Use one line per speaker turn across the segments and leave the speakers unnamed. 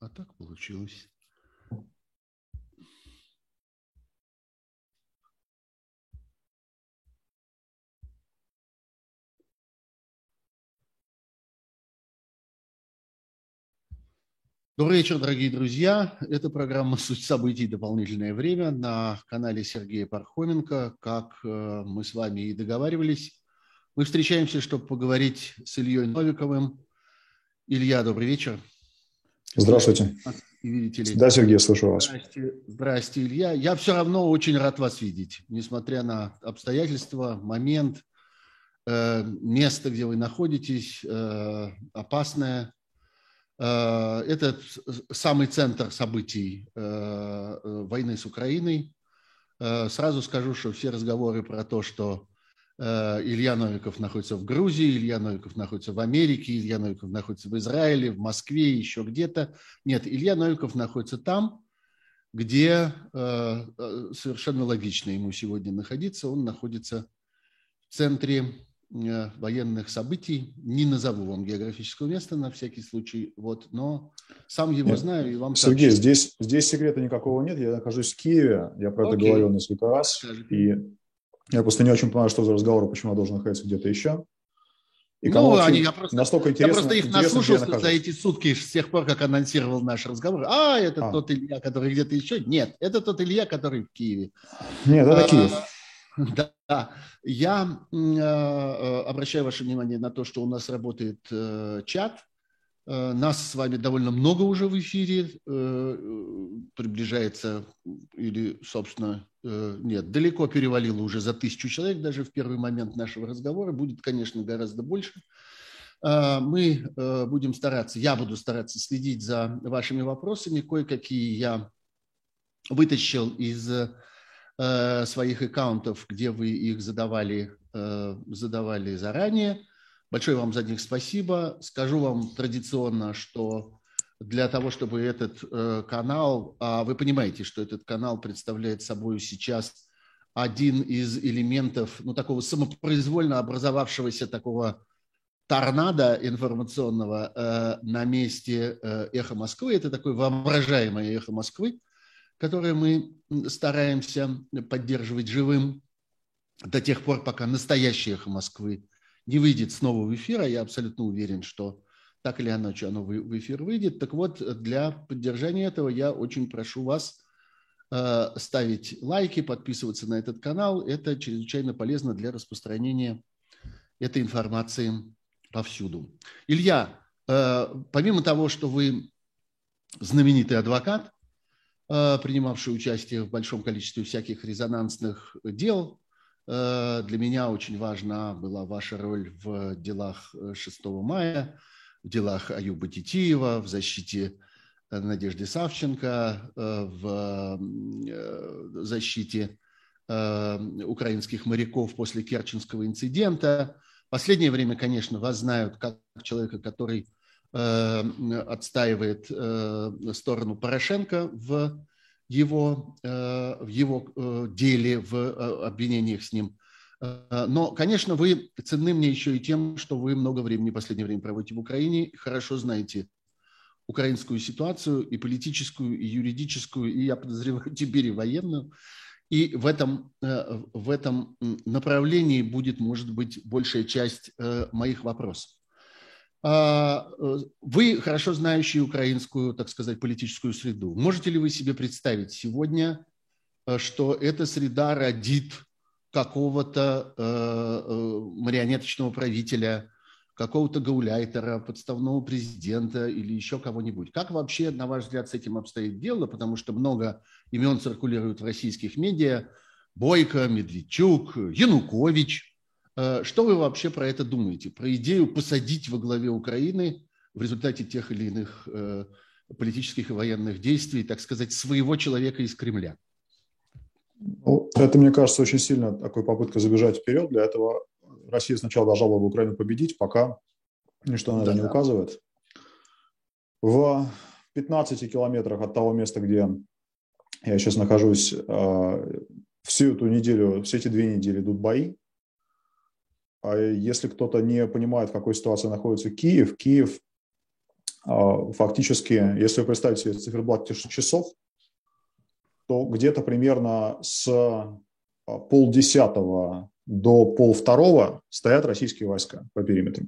А так получилось. Добрый вечер, дорогие друзья. Это программа «Суть событий. Дополнительное время» на канале Сергея Пархоменко. Как э, мы с вами и договаривались, мы встречаемся, чтобы поговорить с Ильей Новиковым. Илья, добрый вечер.
Здравствуйте.
Видите ли?
Да, Сергей, слышу вас.
Здрасте, здрасте, Илья. Я все равно очень рад вас видеть, несмотря на обстоятельства, момент, э, место, где вы находитесь, э, опасное – Э, это самый центр событий э, э, войны с Украиной. Сразу скажу, что все разговоры про то, что Илья Новиков находится в Грузии, Илья Новиков находится в Америке, Илья Новиков находится в Израиле, в Москве, еще где-то. Нет, Илья Новиков находится там, где совершенно логично ему сегодня находиться. Он находится в центре Э, военных событий. Не назову вам географического места на всякий случай, вот, но сам его нет. знаю и вам
Сергей, сообщу. здесь, здесь секрета никакого нет. Я нахожусь в Киеве, я про это говорил несколько раз. Скажите. И я просто не очень понимаю, что за разговор, почему я должен находиться где-то еще.
И ну, они, я просто, настолько интересно, я просто их наслушался за эти сутки с тех пор, как анонсировал наш разговор. А, это а. тот Илья, который где-то еще? Нет, это тот Илья, который в Киеве.
Нет, это а, Киев.
Да, я э, э, обращаю ваше внимание на то, что у нас работает э, чат. Нас с вами довольно много уже в эфире, приближается, или, собственно, нет, далеко перевалило уже за тысячу человек, даже в первый момент нашего разговора, будет, конечно, гораздо больше. Мы будем стараться, я буду стараться следить за вашими вопросами, кое-какие я вытащил из Э, своих аккаунтов, где вы их задавали, э, задавали заранее. Большое вам за них спасибо. Скажу вам традиционно, что для того, чтобы этот э, канал, а вы понимаете, что этот канал представляет собой сейчас один из элементов ну, такого самопроизвольно образовавшегося такого торнадо информационного э, на месте э, эхо Москвы. Это такое воображаемое эхо Москвы, которое мы стараемся поддерживать живым до тех пор, пока настоящее эхо Москвы не выйдет снова в эфир, а я абсолютно уверен, что так или иначе оно в эфир выйдет. Так вот, для поддержания этого я очень прошу вас э, ставить лайки, подписываться на этот канал. Это чрезвычайно полезно для распространения этой информации повсюду. Илья, э, помимо того, что вы знаменитый адвокат, Э, принимавший участие в большом количестве всяких резонансных дел. Для меня очень важна была ваша роль в делах 6 э, мая, в делах Аюба Титиева, в защите Надежды Савченко, в защите украинских моряков после Керченского инцидента. Последнее время, конечно, вас знают как человека, который Э, отстаивает э, сторону Порошенко в его, э, в его деле, в обвинениях с ним. Но, конечно, вы ценны мне еще и тем, что вы много времени в последнее время проводите в Украине, хорошо знаете украинскую ситуацию и политическую, и юридическую, и, я подозреваю, теперь и военную. И в этом, в этом направлении будет, может быть, большая часть моих вопросов. А, э, вы хорошо знающий украинскую, так сказать, политическую среду. Можете ли вы себе представить сегодня, э, что эта среда родит какого-то э, марионеточного правителя, какого-то гауляйтера, подставного президента или еще кого-нибудь. Как вообще, на ваш взгляд, с этим обстоит дело? Потому что много имен циркулируют в российских медиа. Бойко, Медведчук, Янукович – Э, что вы вообще про это думаете? Про идею посадить во главе Украины в результате тех или иных э, политических и военных действий, так сказать, своего человека из Кремля?
Ну, это, мне кажется, очень сильно такой попытка забежать вперед. Для этого Россия сначала должна была бы Украину победить, пока ничто на это да, не указывает. В 15 километрах от того места, где я сейчас нахожусь, э, всю эту неделю, все эти две недели идут бои. А если кто-то не понимает, в какой ситуации находится Киев, Киев а, фактически, если вы представите себе циферблат часов, то где-то примерно с а, полдесятого до полвторого стоят российские войска по периметру.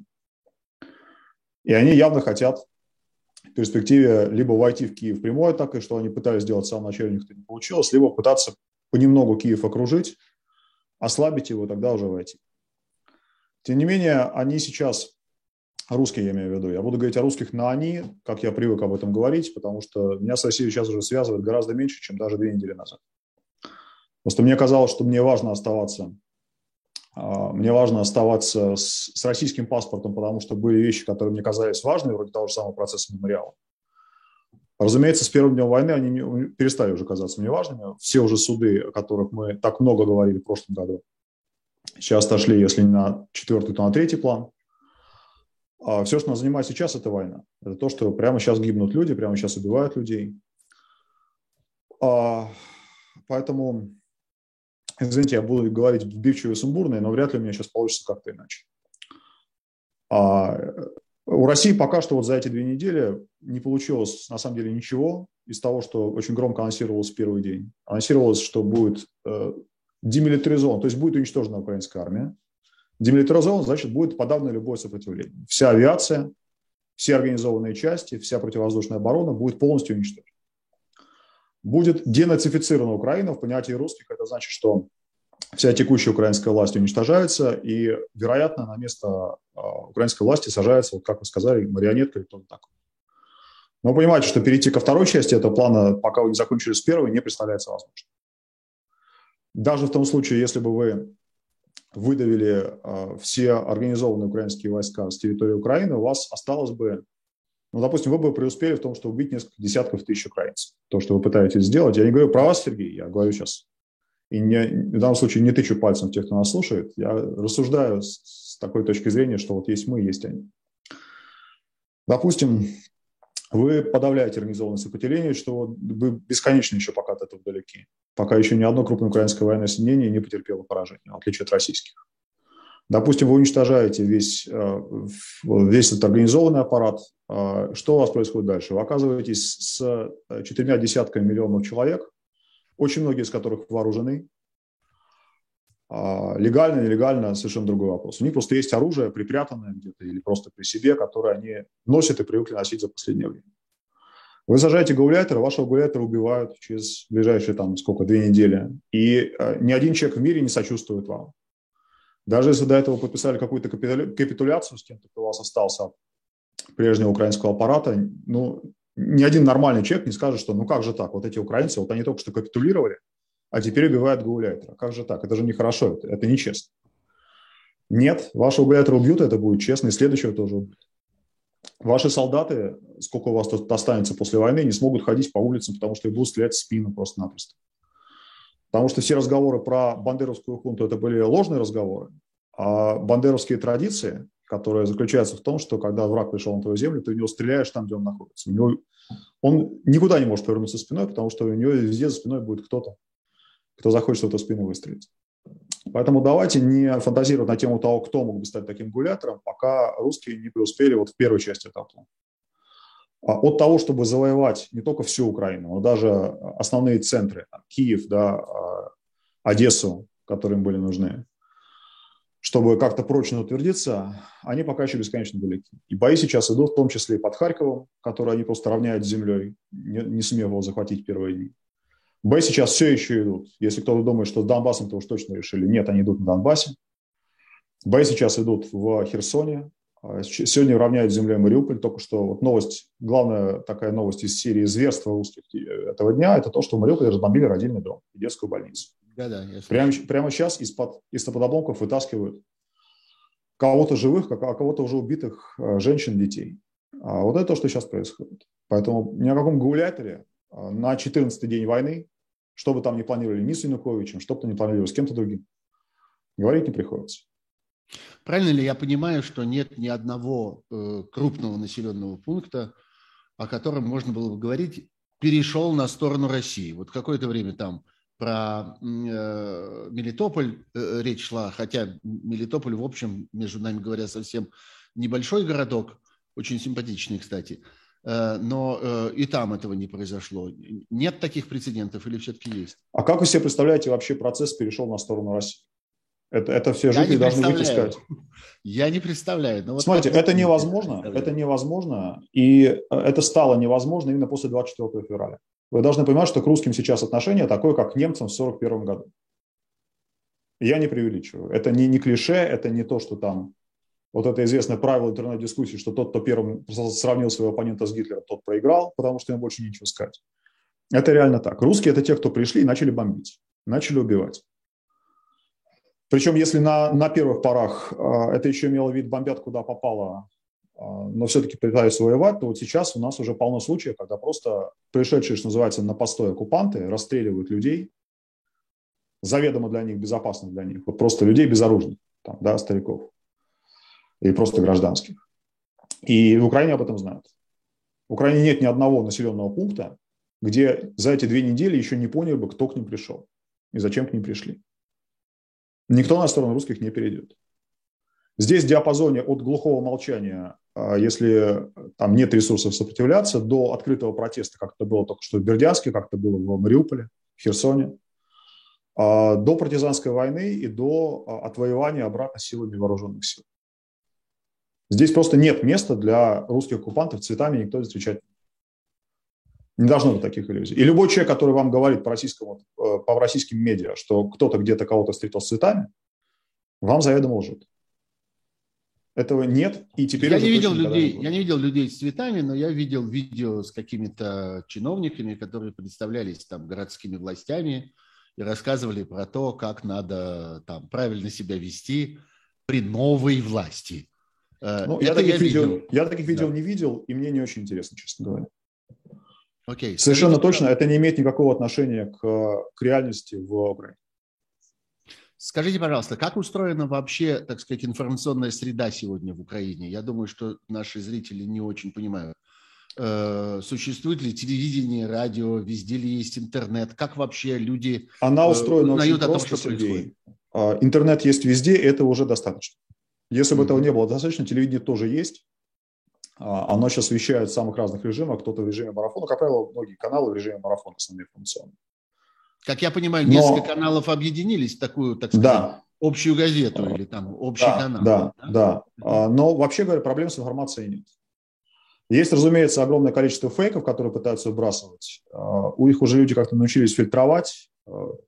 И они явно хотят в перспективе либо войти в Киев прямой атакой, что они пытались сделать в самом начале, у них это не получилось, либо пытаться понемногу Киев окружить, ослабить его, тогда уже войти. Тем не менее, они сейчас, русские я имею в виду, я буду говорить о русских на «они», как я привык об этом говорить, потому что меня с Россией сейчас уже связывает гораздо меньше, чем даже две недели назад. Просто мне казалось, что мне важно оставаться а, мне важно оставаться с, с российским паспортом, потому что были вещи, которые мне казались важными, вроде того же самого процесса мемориала. Разумеется, с первым днем войны они не, перестали уже казаться мне важными. Все уже суды, о которых мы так много говорили в прошлом году, сейчас отошли, если не на четвертый, то на третий план. А все, что нас занимает сейчас, это война. Это то, что прямо сейчас гибнут люди, прямо сейчас убивают людей. А, поэтому Извините, я буду говорить вбивчиво и сумбурно, но вряд ли у меня сейчас получится как-то иначе. А у России пока что вот за эти две недели не получилось на самом деле ничего из того, что очень громко анонсировалось в первый день. Анонсировалось, что будет э, демилитаризован, то есть будет уничтожена украинская армия. Демилитаризован, значит, будет подавлено любое сопротивление. Вся авиация, все организованные части, вся противовоздушная оборона будет полностью уничтожена будет денацифицирована Украина. В понятии русских это значит, что вся текущая украинская власть уничтожается, и, вероятно, на место а, украинской власти сажается, вот как вы сказали, марионетка или кто-то такой. Но понимаете, что перейти ко второй части этого плана, пока вы не закончили с первой, не представляется возможным. Даже в том случае, если бы вы выдавили э, все организованные украинские войска с территории Украины, у вас осталось бы ну, допустим, вы бы преуспели в том, что убить несколько десятков тысяч украинцев. То, что вы пытаетесь сделать. Я не говорю про вас, Сергей, я говорю сейчас. И не, в данном случае не тычу пальцем тех, кто нас слушает. Я рассуждаю с, с такой точки зрения, что вот есть мы, есть они. Допустим, вы подавляете организованное сопротивление, что вы бесконечно еще пока от этого далеки. Пока еще ни одно крупное украинское военное соединение не потерпело поражение, в отличие от российских. Допустим, вы уничтожаете весь, э, весь этот организованный аппарат. А что у вас происходит дальше? Вы оказываетесь с э, четырьмя десятками миллионов человек, очень многие из которых вооружены. А легально, нелегально – совершенно другой вопрос. У них просто есть оружие, припрятанное где-то или просто при себе, которое они носят и привыкли носить за последнее время. Вы сажаете гауляйтера, вашего гауляйтера убивают через ближайшие там сколько, две недели. И э, ни один человек в мире не сочувствует вам. Даже если до этого подписали какую-то капитуляцию с кем-то, кто у вас остался прежнего украинского аппарата, ну, ни один нормальный человек не скажет, что ну как же так, вот эти украинцы, вот они только что капитулировали, а теперь убивают гауляйтера. Как же так? Это же нехорошо, это, это нечестно. Нет, вашего гауляйтера убьют, это будет честно, и следующего тоже убьют. Ваши солдаты, сколько у вас тут останется после войны, не смогут ходить по улицам, потому что их будут стрелять в спину просто-напросто. Потому что все разговоры про бандеровскую хунту – это были ложные разговоры, а бандеровские традиции, которые заключаются в том, что когда враг пришел на твою землю, ты в него стреляешь там, где он находится. У него, он никуда не может повернуться спиной, потому что у него везде за спиной будет кто-то, кто захочет в эту спину выстрелить. Поэтому давайте не фантазировать на тему того, кто мог бы стать таким гулятором, пока русские не преуспели вот в первой части этого. А от того, чтобы завоевать не только всю Украину, но даже основные центры, Киев, да, а, Одессу, которые им были нужны, чтобы как-то прочно утвердиться, они пока еще бесконечно далеки. И бои сейчас идут в том числе и под Харьковом, который они просто равняют с землей, не, не сумев его захватить первые дни. Бои сейчас все еще идут. Если кто-то думает, что с Донбассом-то уж точно решили, нет, они идут на Донбассе. Бои сейчас идут в Херсоне, а, сегодня равняют землей Мариуполь. Только что вот новость, главная такая новость из серии зверства русских э, этого дня, это то, что в Мариуполе разбомбили родильный дом и детскую больницу. Да, да, прямо, прямо сейчас из-под из обломков вытаскивают кого-то живых, а кого-то уже убитых э, женщин, детей. А вот это то, что сейчас происходит. Поэтому ни о каком гауляторе а, на 14-й день войны, что бы там ни планировали ни с Януковичем, что бы там ни планировали с кем-то другим, говорить не приходится.
Правильно ли я понимаю, что нет ни одного э, крупного населенного пункта, о котором можно было бы говорить, перешел на сторону России? Вот какое-то время там про э, Мелитополь э, речь шла, хотя Мелитополь, в общем, между нами говоря, совсем небольшой городок, очень симпатичный, кстати. Э, но э, и там этого не произошло. Нет таких прецедентов или все-таки есть?
А как вы себе представляете, вообще процесс перешел на сторону России? Это, это все жители должны выйти.
Я не представляю.
Но вот Смотрите, это невозможно, это невозможно, и э, это стало невозможно именно после 24 февраля. Вы должны понимать, что к русским сейчас отношение такое, как к немцам в 1941 году. Я не преувеличиваю. Это не, не клише, это не то, что там вот это известное правило интернет-дискуссии, что тот, кто первым сравнил своего оппонента с Гитлером, тот проиграл, потому что ему больше нечего сказать. Это реально так. Русские – это те, кто пришли и начали бомбить, начали убивать. Причем, если на, на первых порах э, это еще имело вид бомбят, куда попало, э, но все-таки пытаются воевать, то вот сейчас у нас уже полно случаев, когда просто пришедшие, что называется, на постой оккупанты расстреливают людей, заведомо для них, безопасно для них, вот просто людей безоружных, там, да, стариков и просто гражданских. И в Украине об этом знают. В Украине нет ни одного населенного пункта, где за эти две недели еще не поняли бы, кто к ним пришел и зачем к ним пришли. Никто на сторону русских не перейдет. Здесь в диапазоне от глухого молчания, а, если там нет ресурсов сопротивляться, до открытого протеста, как это было только что в Бердянске, как это было в Мариуполе, в Херсоне, а, до партизанской войны и до а, отвоевания обратно силами вооруженных сил. Здесь просто нет места для русских оккупантов, цветами никто встречать не должно быть таких иллюзий. И любой человек, который вам говорит по, российскому, э, по российским медиа, что кто-то где-то кого-то встретил с цветами, вам заведомо лжет. Этого нет, и теперь
я не видел людей, не я не видел людей с цветами, но я видел видео с какими-то чиновниками, которые представлялись там городскими властями и рассказывали про то, как надо там правильно себя вести при новой власти.
Э, ну, я, таких я, видео, видел. я таких видео да. не видел, и мне не очень интересно, честно говоря. Окей. Совершенно Скажите, точно, это не имеет никакого отношения к, к реальности в Украине.
Скажите, пожалуйста, как устроена вообще, так сказать, информационная среда сегодня в Украине? Я думаю, что наши зрители не очень понимают. Э, существует ли телевидение, радио, везде ли есть интернет? Как вообще люди
Она э, устроена узнают очень просто, о том, что Сергей. происходит? А, интернет есть везде, это уже достаточно. Если бы mm-hmm. этого не было достаточно, телевидение тоже есть. А, оно сейчас вещает в самых разных режимах, кто-то в режиме марафона, как правило, многие каналы в режиме марафона основные информационные.
Как я понимаю, Но... несколько каналов объединились в такую, так сказать, да. общую газету или там общий
да,
канал.
Да, да, да. А, но вообще говоря, проблем с информацией нет. Есть, разумеется, огромное количество фейков, которые пытаются выбрасывать. А, у них уже люди как-то научились фильтровать.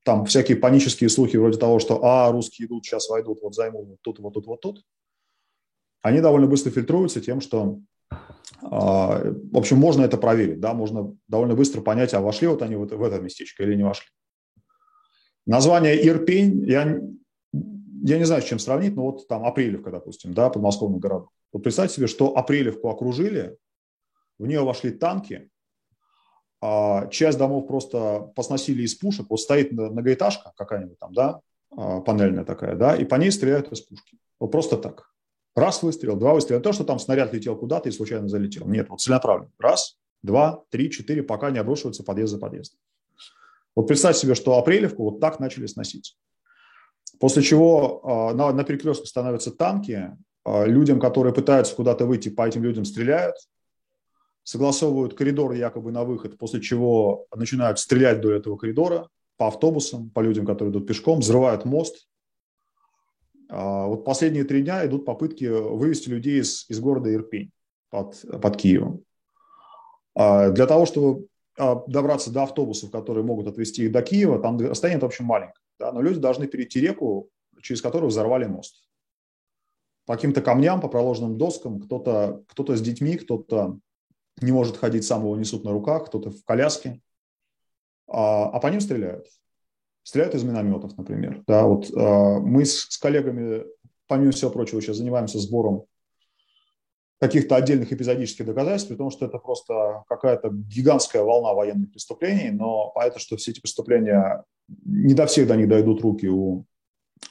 Там всякие панические слухи вроде того, что «а, русские идут, сейчас войдут, вот займут вот тут, вот тут, вот тут». Они довольно быстро фильтруются тем, что а, в общем, можно это проверить, да, можно довольно быстро понять, а вошли вот они вот в это местечко или не вошли. Название Ирпень, я, я не знаю, с чем сравнить, но вот там Апрелевка, допустим, да, подмосковный город. Вот представьте себе, что Апрелевку окружили, в нее вошли танки, часть домов просто посносили из пушек, вот стоит многоэтажка какая-нибудь там, да, а, панельная такая, да, и по ней стреляют из пушки. Вот просто так. Раз выстрел, два выстрела. То, что там снаряд летел куда-то и случайно залетел. Нет, вот целенаправленно. Раз, два, три, четыре, пока не обрушивается подъезд за подъездом. Вот представь себе, что Апрелевку вот так начали сносить. После чего э, на, на перекрестках становятся танки, э, людям, которые пытаются куда-то выйти, по этим людям стреляют, согласовывают коридор якобы на выход, после чего начинают стрелять до этого коридора по автобусам, по людям, которые идут пешком, взрывают мост, а, вот последние три дня идут попытки вывести людей из, из города Ирпень под, под Киевом. А, для того, чтобы а, добраться до автобусов, которые могут отвезти их до Киева, там расстояние, в общем, маленькое. Да, но люди должны перейти реку, через которую взорвали мост. По каким-то камням, по проложенным доскам, кто-то кто с детьми, кто-то не может ходить, сам его несут на руках, кто-то в коляске, а, а по ним стреляют стреляют из минометов, например. Да, вот э, мы с, с коллегами, помимо всего прочего, сейчас занимаемся сбором каких-то отдельных эпизодических доказательств, при том, что это просто какая-то гигантская волна военных преступлений, но понятно, что все эти преступления, не до всех до них дойдут руки у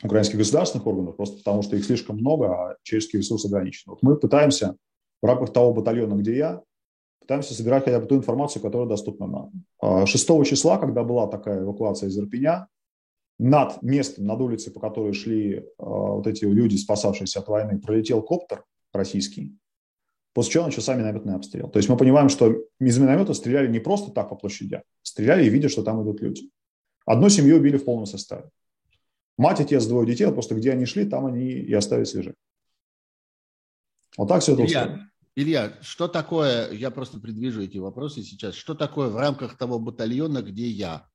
украинских государственных органов, просто потому что их слишком много, а человеческие ресурсы ограничены. Вот мы пытаемся в рамках того батальона, где я, пытаемся собирать хотя бы ту информацию, которая доступна нам. 6 а, числа, когда была такая эвакуация из Ирпеня, над местом, над улицей, по которой шли а, вот эти люди, спасавшиеся от войны, пролетел коптер российский. после чего начался минометный обстрел. То есть мы понимаем, что из миномета стреляли не просто так по площадям, стреляли и видя, что там идут люди. Одну семью убили в полном составе. Мать, отец, двое детей, просто где они шли, там они и остались лежать. Вот так все это
устроено. Илья, что такое, я просто предвижу эти вопросы сейчас, что такое в рамках того батальона, где я?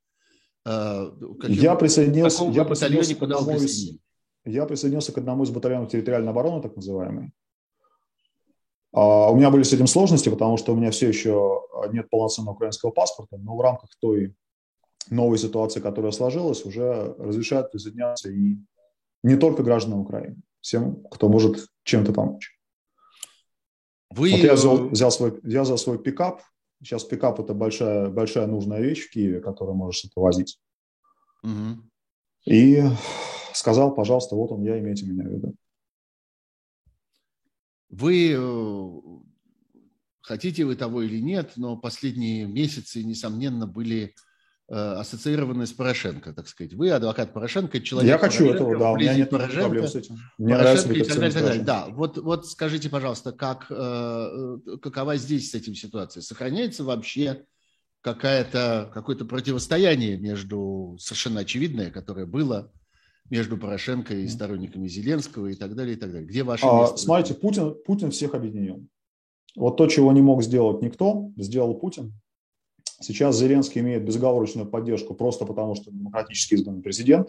Э, каким, я присоединился, я присоединился, к одному из, я присоединился к одному из батальонов территориальной обороны, так называемый. А, у меня были с этим сложности, потому что у меня все еще нет полноценного украинского паспорта, но в рамках той новой ситуации, которая сложилась, уже разрешают присоединяться и не только гражданам Украины, всем, кто может чем-то помочь. Вы... Вот я взял, взял, свой, я взял свой пикап. Сейчас пикап – это большая, большая нужная вещь в Киеве, которую можешь это возить. Угу. И сказал, пожалуйста, вот он, я, имейте меня в виду.
Вы э, хотите вы того или нет, но последние месяцы, несомненно, были Э, ассоциированы с Порошенко, так сказать. Вы адвокат Порошенко, человек
Я хочу
Порошенко,
этого, да, у меня нет Порошенко, проблем с этим. Мне
Порошенко нравится и так далее, так далее. Да, вот, вот скажите, пожалуйста, как, э, э, какова здесь с этим ситуация? Сохраняется вообще какая-то, какое-то противостояние между, совершенно очевидное, которое было между Порошенко и сторонниками Зеленского и так далее, и так далее. Где ваше а, место?
Смотрите, Путин, Путин всех объединил. Вот то, чего не мог сделать никто, сделал Путин. Сейчас Зеленский имеет безоговорочную поддержку просто потому, что демократически избранный президент.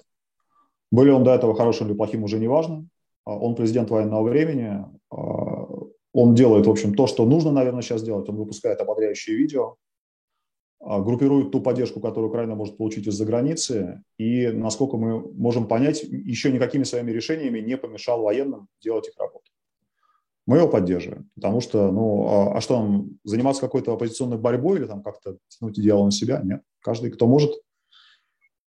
Были он до этого хорошим или плохим, уже не важно. А он президент военного времени. А, он делает, в общем, то, что нужно, наверное, сейчас делать. Он выпускает ободряющие видео, а, группирует ту поддержку, которую Украина может получить из-за границы. И, насколько мы можем понять, еще никакими своими решениями не помешал военным делать их работу мы его поддерживаем. Потому что, ну, а, а что нам, заниматься какой-то оппозиционной борьбой или там как-то тянуть идеал на себя? Нет. Каждый, кто может,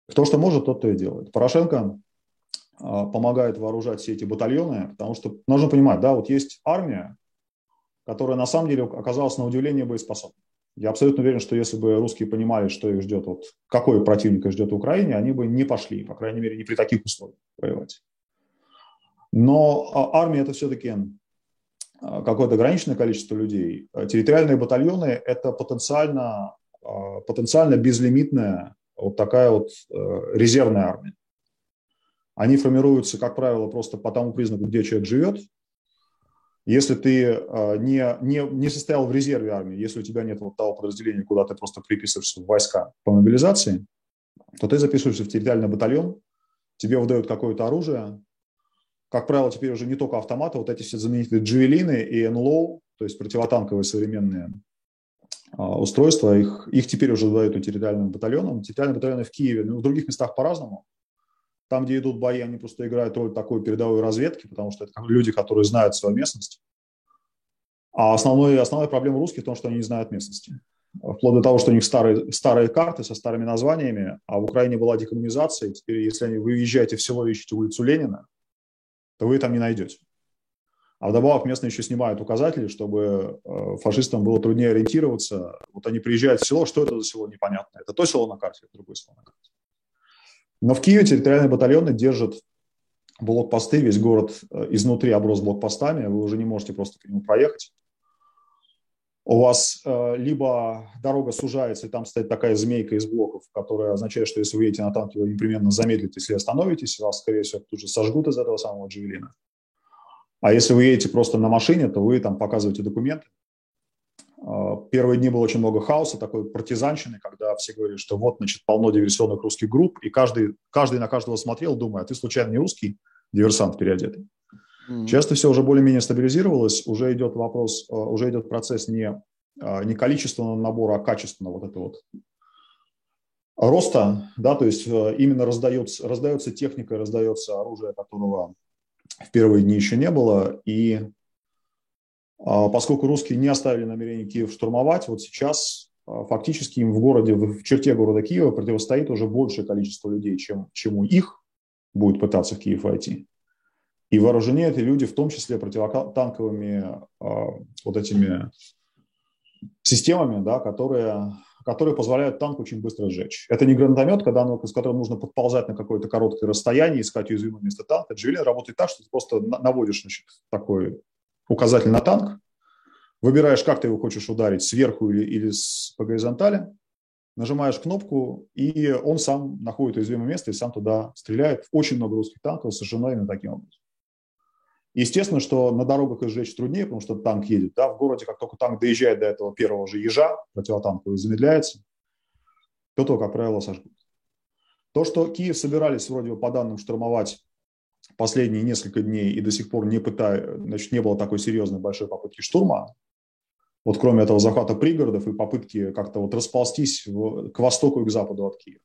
кто что может, тот то и делает. Порошенко а, помогает вооружать все эти батальоны, потому что нужно понимать, да, вот есть армия, которая на самом деле оказалась на удивление боеспособной. Я абсолютно уверен, что если бы русские понимали, что их ждет, вот какой противник их ждет в Украине, они бы не пошли, по крайней мере, не при таких условиях воевать. Но а, армия это все-таки какое-то ограниченное количество людей. Э, территориальные батальоны – это потенциально, э, потенциально безлимитная вот такая вот резервная армия. Они формируются, как правило, просто по тому признаку, где человек живет. Если ты не, не, не состоял в резерве армии, если у тебя нет вот того подразделения, куда ты просто приписываешься в войска по мобилизации, то ты записываешься в территориальный батальон, тебе выдают какое-то оружие, как правило, теперь уже не только автоматы, вот эти все знаменитые джевелины и НЛО, то есть противотанковые современные а, устройства, их, их теперь уже дают территориальным батальонам. Территориальные батальоны в Киеве, ну, в других местах по-разному. Там, где идут бои, они просто играют роль такой передовой разведки, потому что это люди, которые знают свою местность. А основной, основная проблема русских в том, что они не знают местности. Вплоть до того, что у них старые, старые карты со старыми названиями, а в Украине была декоммунизация, и теперь, если вы выезжаете в село и ищете улицу Ленина, то вы там не найдете. А вдобавок местные еще снимают указатели, чтобы э, фашистам было труднее ориентироваться. Вот они приезжают в село, что это за село, непонятно. Это то село на карте, это другое село на карте. Но в Киеве территориальные батальоны держат блокпосты, весь город э, изнутри оброс блокпостами, вы уже не можете просто к нему проехать. У вас э, либо дорога сужается, и там стоит такая змейка из блоков, которая означает, что если вы едете на танке, вы непременно замедлитесь или остановитесь, вас, скорее всего, тут же сожгут из этого самого джавелина. А если вы едете просто на машине, то вы там показываете документы. Э, первые дни было очень много хаоса, такой партизанщины, когда все говорили, что вот, значит, полно диверсионных русских групп, и каждый, каждый на каждого смотрел, думая, а ты случайно не русский диверсант переодетый? Mm-hmm. Часто все уже более-менее стабилизировалось, уже идет вопрос, э, уже идет процесс не, э, не количественного набора, а качественного вот это вот роста, да, то есть э, именно раздается, раздается техника, раздается оружие, которого в первые дни еще не было, и поскольку русские не оставили намерение Киев штурмовать, вот сейчас фактически им в городе, в черте города Киева противостоит уже большее количество людей, чем, чем у их будет пытаться в Киев войти. И вооружены эти люди в том числе противотанковыми э, вот этими системами, да, которые, которые позволяют танку очень быстро сжечь. Это не гранатомет, когда, ну, с которым нужно подползать на какое-то короткое расстояние, искать уязвимое место танка. Джавелин работает так, что ты просто наводишь значит, такой указатель на танк, выбираешь, как ты его хочешь ударить, сверху или, или с, по горизонтали, нажимаешь кнопку, и он сам находит уязвимое место и сам туда стреляет. Очень много русских танков сожжено именно таким образом. Естественно, что на дорогах их труднее, потому что танк едет. Да? В городе, как только танк доезжает до этого первого же ежа, противотанковый замедляется, то то, как правило, сожгут. То, что Киев собирались вроде бы по данным штурмовать последние несколько дней и до сих пор не пытая, значит, не было такой серьезной большой попытки штурма, вот кроме этого захвата пригородов и попытки как-то вот расползтись в, к востоку и к западу от Киева.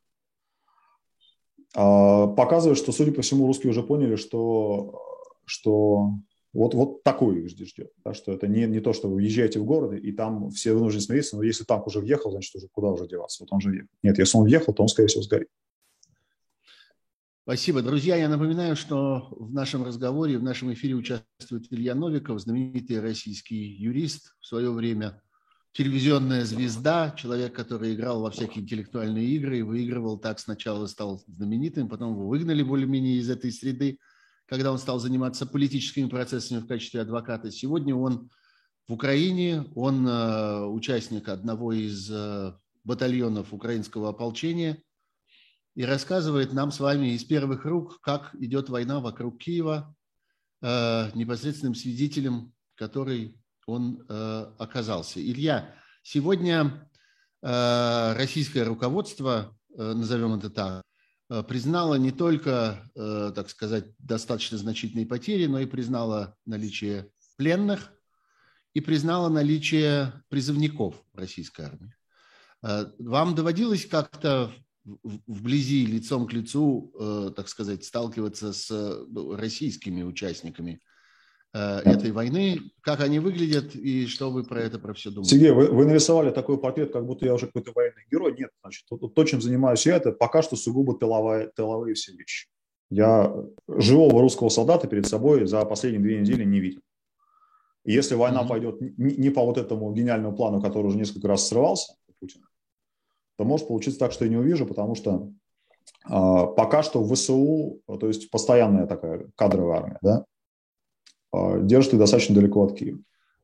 А, показывает, что, судя по всему, русские уже поняли, что, что вот, вот такое их ждет. Да, что это не, не то, что вы въезжаете в город, и там все вынуждены смириться, но если танк уже въехал, значит, уже куда уже деваться? Вот он же въехал. Нет, если он въехал, то он, скорее всего, сгорит.
Спасибо. Друзья, я напоминаю, что в нашем разговоре, в нашем эфире участвует Илья Новиков, знаменитый российский юрист, в свое время телевизионная звезда, человек, который играл во всякие интеллектуальные игры и выигрывал так сначала стал знаменитым, потом его выгнали более-менее из этой среды, когда он стал заниматься политическими процессами в качестве адвоката. Сегодня он в Украине, он э, участник одного из э, батальонов украинского ополчения – и рассказывает нам с вами из первых рук, как идет война вокруг Киева, э, непосредственным свидетелем, который он оказался. Илья, сегодня российское руководство, назовем это так, признало не только, так сказать, достаточно значительные потери, но и признало наличие пленных и признало наличие призывников российской армии. Вам доводилось как-то вблизи, лицом к лицу, э, так сказать, сталкиваться с ну, российскими участниками э, этой войны, как они выглядят и что вы про это про все думаете?
Сергей, вы, вы нарисовали такой портрет, как будто я уже какой-то военный герой. Нет, значит, то, то, чем занимаюсь я, это пока что сугубо тыловая, тыловые все вещи. Я живого русского солдата перед собой за последние две недели не видел. И если война mm-hmm. пойдет не, не по вот этому гениальному плану, который уже несколько раз срывался, Путина, то может получиться так, что я не увижу, потому что э, пока что в ВСУ, то есть постоянная такая кадровая армия, да, э, держит их достаточно далеко от Киева.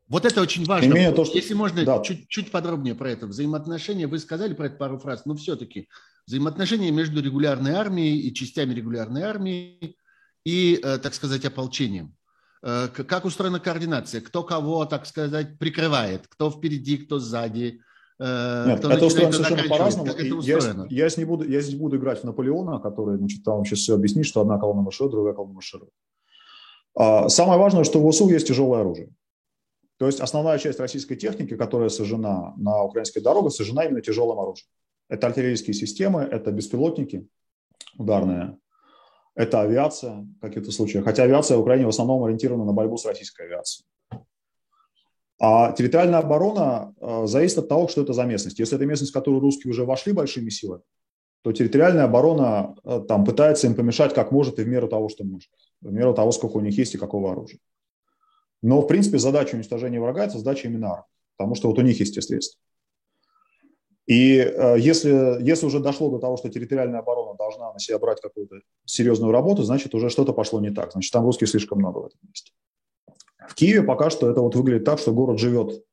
Вот это очень важно. Имея то, что... Если можно да. чуть, чуть подробнее про это. Взаимоотношения, вы сказали про это пару фраз, но все-таки взаимоотношения между регулярной армией и частями регулярной армии и, э, так сказать, ополчением. Э, как устроена координация? Кто кого, так сказать, прикрывает? Кто впереди, кто сзади?
Э, Нет, это устроено совершенно по-разному. Я, я, не буду, я здесь буду играть в Наполеона, который значит, там сейчас все объяснит, что одна колонна марширует, другая колонна марширует. А, самое важное, что в ВСУ есть тяжелое оружие. То есть основная часть российской техники, которая сожжена на украинской дорогах, сожжена именно тяжелым оружием. Это артиллерийские системы, это беспилотники ударные, это авиация в каких-то случаях. Хотя авиация в Украине в основном ориентирована на борьбу с российской авиацией. А территориальная оборона э, зависит от того, что это за местность. Если это местность, в которую русские уже вошли большими силами, то территориальная оборона э, там пытается им помешать как может и в меру того, что может, в меру того, сколько у них есть и какого оружия. Но, в принципе, задача уничтожения врага – это задача именно армии, потому что вот у них есть те средства. И э, если, если уже дошло до того, что территориальная оборона должна на себя брать какую-то серьезную работу, значит, уже что-то пошло не так. Значит, там русских слишком много в этом месте. В Киеве пока что это вот выглядит так, что город живет,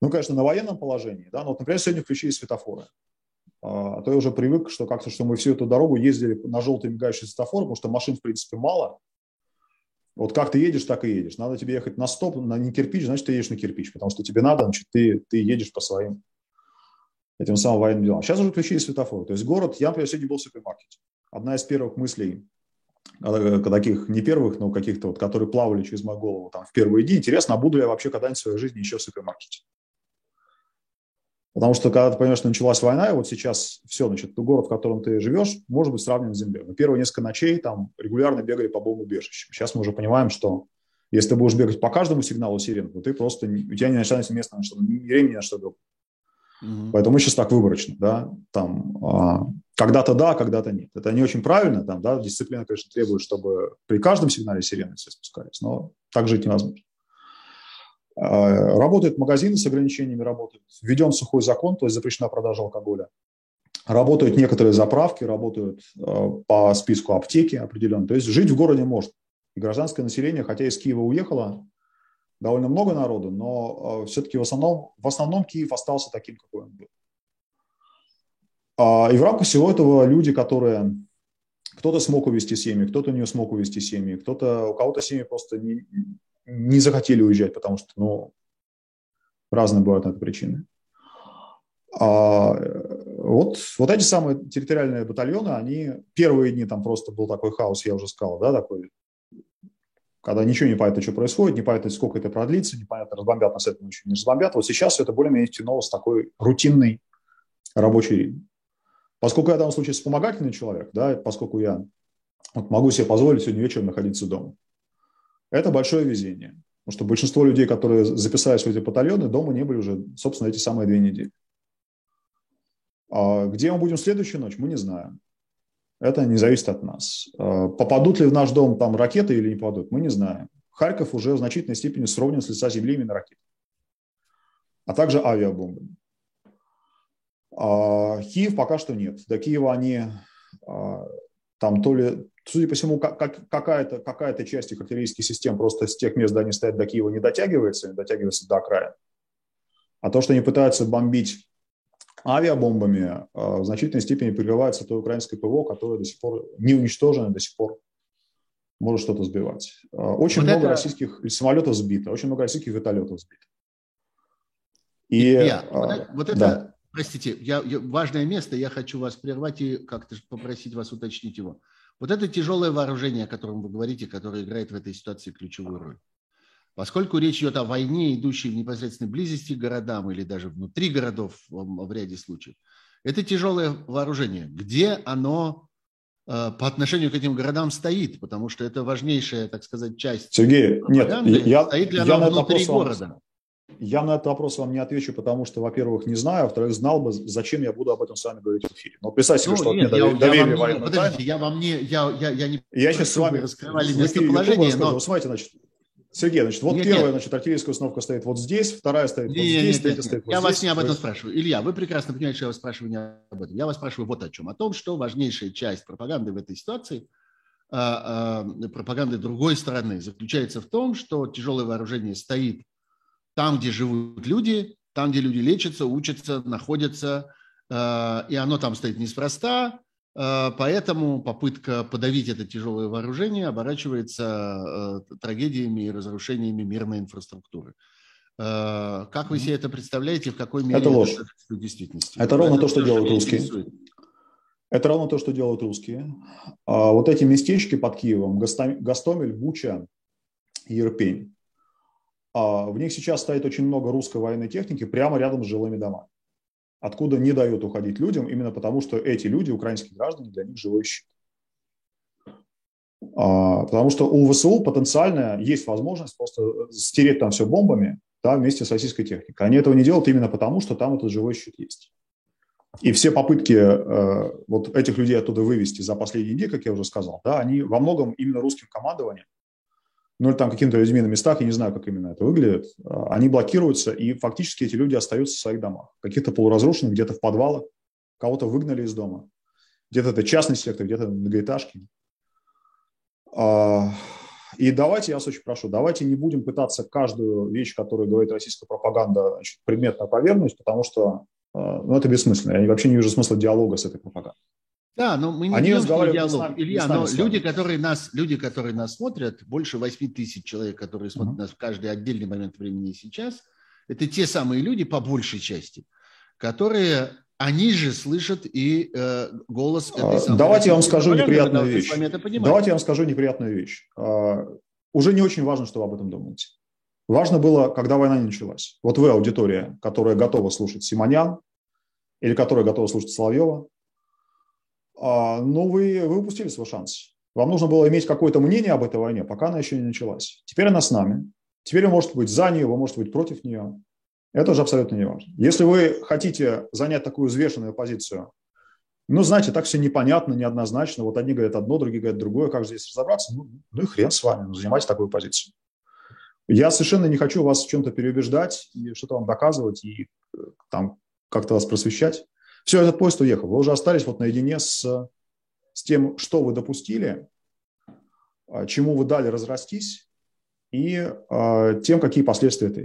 ну, конечно, на военном положении, да, но вот, например, сегодня включили светофоры. А, а то я уже привык, что как-то, что мы всю эту дорогу ездили на желтый мигающий светофор, потому что машин, в принципе, мало. Вот как ты едешь, так и едешь. Надо тебе ехать на стоп, на не кирпич, значит, ты едешь на кирпич, потому что тебе надо, значит, ты, ты едешь по своим этим самым военным делам. Сейчас уже включили светофоры. То есть город, я, например, сегодня был в супермаркете. Одна из первых мыслей Э, таких не первых, но каких-то вот, которые плавали через мою голову там в первые дни. Интересно, а буду я вообще когда-нибудь в своей жизни еще в супермаркете? Потому что когда ты понимаешь, что началась война, и вот сейчас все, значит, город, в котором ты живешь, может быть сравнен с землей. Но первые несколько ночей там регулярно бегали по бомбоубежищам. Сейчас мы уже понимаем, что если ты будешь бегать по каждому сигналу сирены, то ты просто, у тебя не начинается место на что, времени на что Mm-hmm. Поэтому мы сейчас так выборочно, да, там а, когда-то да, когда-то нет. Это не очень правильно, там, да, дисциплина, конечно, требует, чтобы при каждом сигнале сирены все спускались, но так жить невозможно. А, работают магазины с ограничениями, работают. Введен сухой закон, то есть запрещена продажа алкоголя. Работают некоторые заправки, работают а, по списку аптеки определенно. То есть жить в городе можно. И гражданское население, хотя из Киева уехало, довольно много народу, но все-таки в основном, в основном Киев остался таким, какой он был. И в рамках всего этого люди, которые кто-то смог увести семьи, кто-то не смог увести семьи, кто-то, у кого-то семьи просто не, не захотели уезжать, потому что, ну, разные бывают на это причины. А, вот, вот эти самые территориальные батальоны, они первые дни там просто был такой хаос, я уже сказал, да, такой, когда ничего не понятно, что происходит, не понятно, сколько это продлится, непонятно, разбомбят нас это ночью, не разбомбят. Вот сейчас это более-менее тянуло с такой рутинный рабочий ритм. Поскольку я в данном случае вспомогательный человек, да, поскольку я вот могу себе позволить сегодня вечером находиться дома, это большое везение. Потому что большинство людей, которые записались в эти батальоны, дома не были уже, собственно, эти самые две недели. А где мы будем следующую ночь, мы не знаем. Это не зависит от нас. А попадут ли в наш дом там ракеты или не попадут, мы не знаем. Харьков уже в значительной степени сровнен с лица земли именно ракет, а также авиабомбами. А Киев пока что нет. До Киева они а, там то ли, судя по всему, как, какая-то какая часть их артиллерийских систем просто с тех мест, где они стоят до Киева, не дотягивается, не дотягивается до края. А то, что они пытаются бомбить авиабомбами, а, в значительной степени прикрывается то украинское ПВО, которое до сих пор не уничтожено, до сих пор может что-то сбивать. Очень вот много это... российских самолетов сбито, очень много российских вертолетов сбито.
И, я, вот, вот это да. Простите, я, я, важное место, я хочу вас прервать и как-то попросить вас уточнить его. Вот это тяжелое вооружение, о котором вы говорите, которое играет в этой ситуации ключевую роль. Поскольку речь идет о войне, идущей в непосредственной близости к городам или даже внутри городов в, ряде случаев, это тяжелое вооружение. Где оно э, по отношению к этим городам стоит? Потому что это важнейшая, так сказать, часть.
Сергей, нет, я, стоит ли оно я внутри города? Я на этот вопрос вам не отвечу, потому что, во-первых, не знаю, а во-вторых, знал бы, зачем я буду об этом с вами говорить в эфире. Но представьте ну, себе, что нет, мне я, доверили я военную
Подождите, тайну. я вам не... Я, я, я, не
я сейчас с вами раскрывали местоположение, но... Вот смотрите, значит, Сергей, значит, вот нет, первая, нет. значит, артиллерийская установка стоит вот здесь, вторая стоит нет, вот здесь, нет, третья стоит вот
я
здесь.
Я вас не об этом спрашиваю. Илья, вы прекрасно понимаете, что я вас спрашиваю не об этом. Я вас спрашиваю вот о чем. О том, что важнейшая часть пропаганды в этой ситуации а, а, пропаганды другой стороны заключается в том, что тяжелое вооружение стоит там, где живут люди, там, где люди лечатся, учатся, находятся, э, и оно там стоит неспроста, э, поэтому попытка подавить это тяжелое вооружение оборачивается э, трагедиями и разрушениями мирной инфраструктуры. Как вы себе это представляете, в какой мере
это ложь. это действительности? Это ровно это то, что делают русские. Интересует. Это ровно то, что делают русские. А вот эти местечки под Киевом, Гастомель, Буча, Ерпень, в них сейчас стоит очень много русской военной техники прямо рядом с жилыми домами, откуда не дают уходить людям, именно потому что эти люди, украинские граждане, для них живой щит. А, потому что у ВСУ потенциально есть возможность просто стереть там все бомбами да, вместе с российской техникой. Они этого не делают именно потому, что там этот живой щит есть. И все попытки э, вот этих людей оттуда вывести за последние дни, как я уже сказал, да, они во многом именно русским командованием ну или там какими-то людьми на местах, я не знаю, как именно это выглядит, а, они блокируются, и фактически эти люди остаются в своих домах. Каких-то полуразрушенных, где-то в подвалах, кого-то выгнали из дома. Где-то это частный сектор, где-то многоэтажки. А, и давайте, я вас очень прошу, давайте не будем пытаться каждую вещь, которую говорит российская пропаганда, значит, предметно опровергнуть, потому что а, ну, это бессмысленно. Я вообще не вижу смысла диалога с этой пропагандой.
Да, но мы не Они разговаривают диалог. Нами, Илья, но люди которые, нас, люди, которые нас смотрят, больше 8 тысяч человек, которые смотрят uh-huh. нас в каждый отдельный момент времени сейчас, это те самые люди, по большей части, которые они же слышат и э, голос
этой а, самой Давайте я вам скажу неприятную вещь. Давайте я вам скажу неприятную вещь. Уже не очень важно, что вы об этом думаете. Важно было, когда война не началась. Вот вы, аудитория, которая готова слушать Симонян, или которая готова слушать Соловьева, но ну, вы, вы упустили свой шанс. Вам нужно было иметь какое-то мнение об этой войне, пока она еще не началась. Теперь она с нами. Теперь вы можете быть за нее, вы можете быть против нее. Это уже абсолютно не важно. Если вы хотите занять такую взвешенную позицию, ну, знаете, так все непонятно, неоднозначно. Вот одни говорят одно, другие говорят другое. Как здесь разобраться? Ну, ну и хрен с вами, ну, занимайте такую позицию. Я совершенно не хочу вас в чем-то переубеждать и что-то вам доказывать и э, там как-то вас просвещать. Все, этот поезд уехал. Вы уже остались вот наедине с, с тем, что вы допустили, а, чему вы дали разрастись, и э, тем, какие последствия это.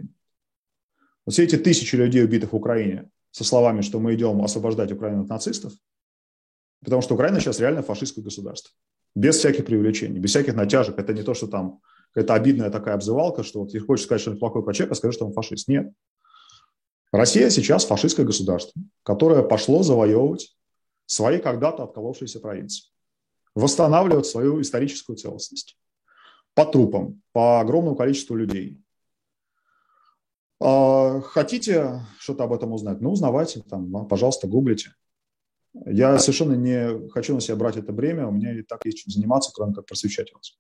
Вот все эти тысячи людей, убитых в Украине, со словами, что мы идем освобождать Украину от нацистов, потому что Украина сейчас реально фашистское государство. Без всяких привлечений, без всяких натяжек. Это не то, что там какая-то обидная такая обзывалка, что вот если хочешь сказать что-нибудь плохое про человека, скажи, что он фашист. Нет. Россия сейчас фашистское государство, которое пошло завоевывать свои когда-то отколовшиеся провинции, восстанавливать свою историческую целостность по трупам, по огромному количеству людей. А, хотите что-то об этом узнать? Ну, узнавайте, там, пожалуйста, гуглите. Я совершенно не хочу на себя брать это бремя, у меня и так есть чем заниматься, кроме как просвещать вас.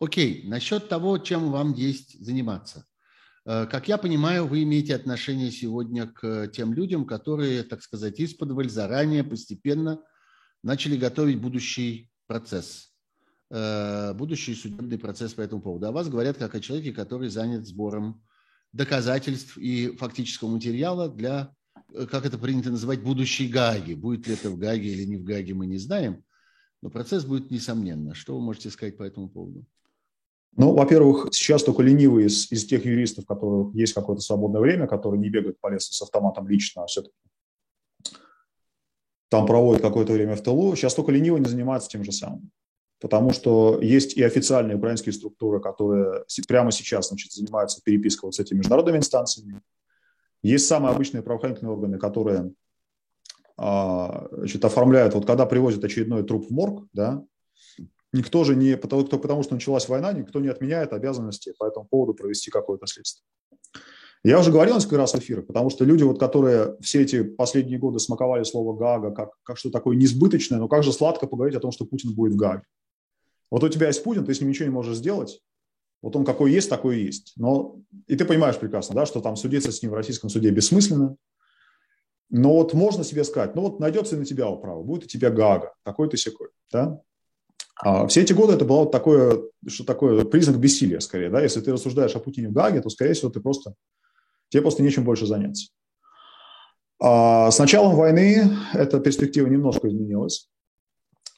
Окей, насчет того, чем вам есть заниматься. Э, как я понимаю, вы имеете отношение сегодня к тем людям, которые, так сказать, из-под заранее, постепенно начали готовить будущий процесс, э, будущий судебный процесс по этому поводу. О вас говорят как о человеке, который занят сбором доказательств и фактического материала для, э, как это принято называть, будущей Гаги. Будет ли это в Гаге или не в Гаге, мы не знаем, но процесс будет несомненно. Что вы можете сказать по этому поводу?
Ну, во-первых, сейчас только ленивые из, из тех юристов, у которых есть какое-то свободное время, которые не бегают по лесу с автоматом лично, а все-таки там проводят какое-то время в тылу, сейчас только ленивые не занимаются тем же самым. Потому что есть и официальные украинские структуры, которые прямо сейчас значит, занимаются перепиской вот с этими международными инстанциями. Есть самые обычные правоохранительные органы, которые а, значит, оформляют, вот когда привозят очередной труп в морг, да, никто же не, потому, потому что началась война, никто не отменяет обязанности по этому поводу провести какое-то следствие. Я уже говорил несколько раз в эфирах, потому что люди, вот, которые все эти последние годы смаковали слово «Гага» как, как что такое несбыточное, но как же сладко поговорить о том, что Путин будет в Гаге. Вот у тебя есть Путин, ты с ним ничего не можешь сделать, вот он какой есть, такой и есть. Но и ты понимаешь прекрасно, да, что там судиться с ним в российском суде бессмысленно. Но вот можно себе сказать, ну вот найдется и на тебя управа, будет у тебя Гага, такой ты секой, да. А все эти годы это было вот такое, что такое признак бессилия, скорее, да. Если ты рассуждаешь о Путине в Гаге, то, скорее всего, ты просто, тебе просто нечем больше заняться. А с началом войны эта перспектива немножко изменилась.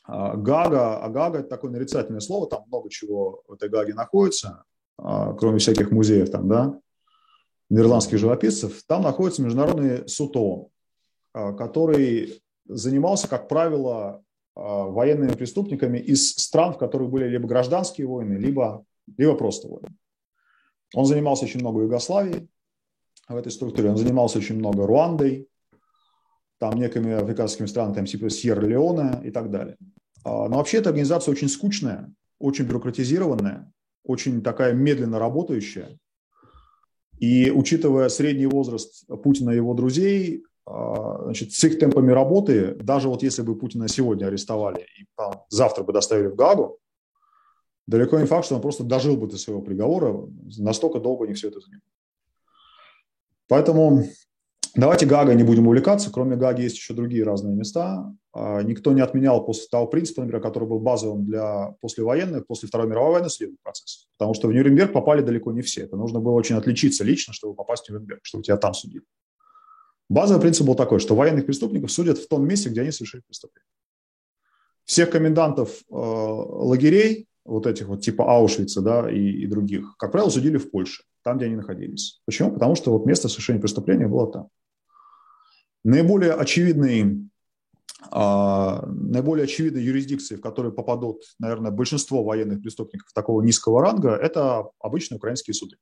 А Гага, а Гага – это такое нарицательное слово, там много чего в этой Гаге находится, кроме всяких музеев там, да, нидерландских живописцев. Там находится Международный суд который занимался, как правило, военными преступниками из стран, в которых были либо гражданские войны, либо, либо просто войны. Он занимался очень много Югославией в этой структуре, он занимался очень много Руандой, там некими африканскими странами, там типа Сьерра-Леоне и так далее. А, но вообще эта организация очень скучная, очень бюрократизированная, очень такая медленно работающая. И учитывая средний возраст Путина и его друзей, а, значит, с их темпами работы, даже вот если бы Путина сегодня арестовали и там, завтра бы доставили в Гагу, далеко не факт, что он просто дожил бы до своего приговора, настолько долго у все это занимает. Поэтому давайте Гага не будем увлекаться, кроме Гаги есть еще другие разные места. А, никто не отменял после того принципа, например, который был базовым для послевоенных, после Второй мировой войны судебных процессов. Потому что в Нюрнберг попали далеко не все. Это нужно было очень отличиться лично, чтобы попасть в Нюрнберг, чтобы тебя там судили. Базовый принцип был такой, что военных преступников судят в том месте, где они совершили преступление. Всех комендантов э, лагерей, вот этих вот типа Аушвица да, и, и других, как правило, судили в Польше, там, где они находились. Почему? Потому что вот место совершения преступления было там. Наиболее очевидные, э, наиболее очевидные юрисдикции, в которые попадут, наверное, большинство военных преступников такого низкого ранга, это обычные украинские суды.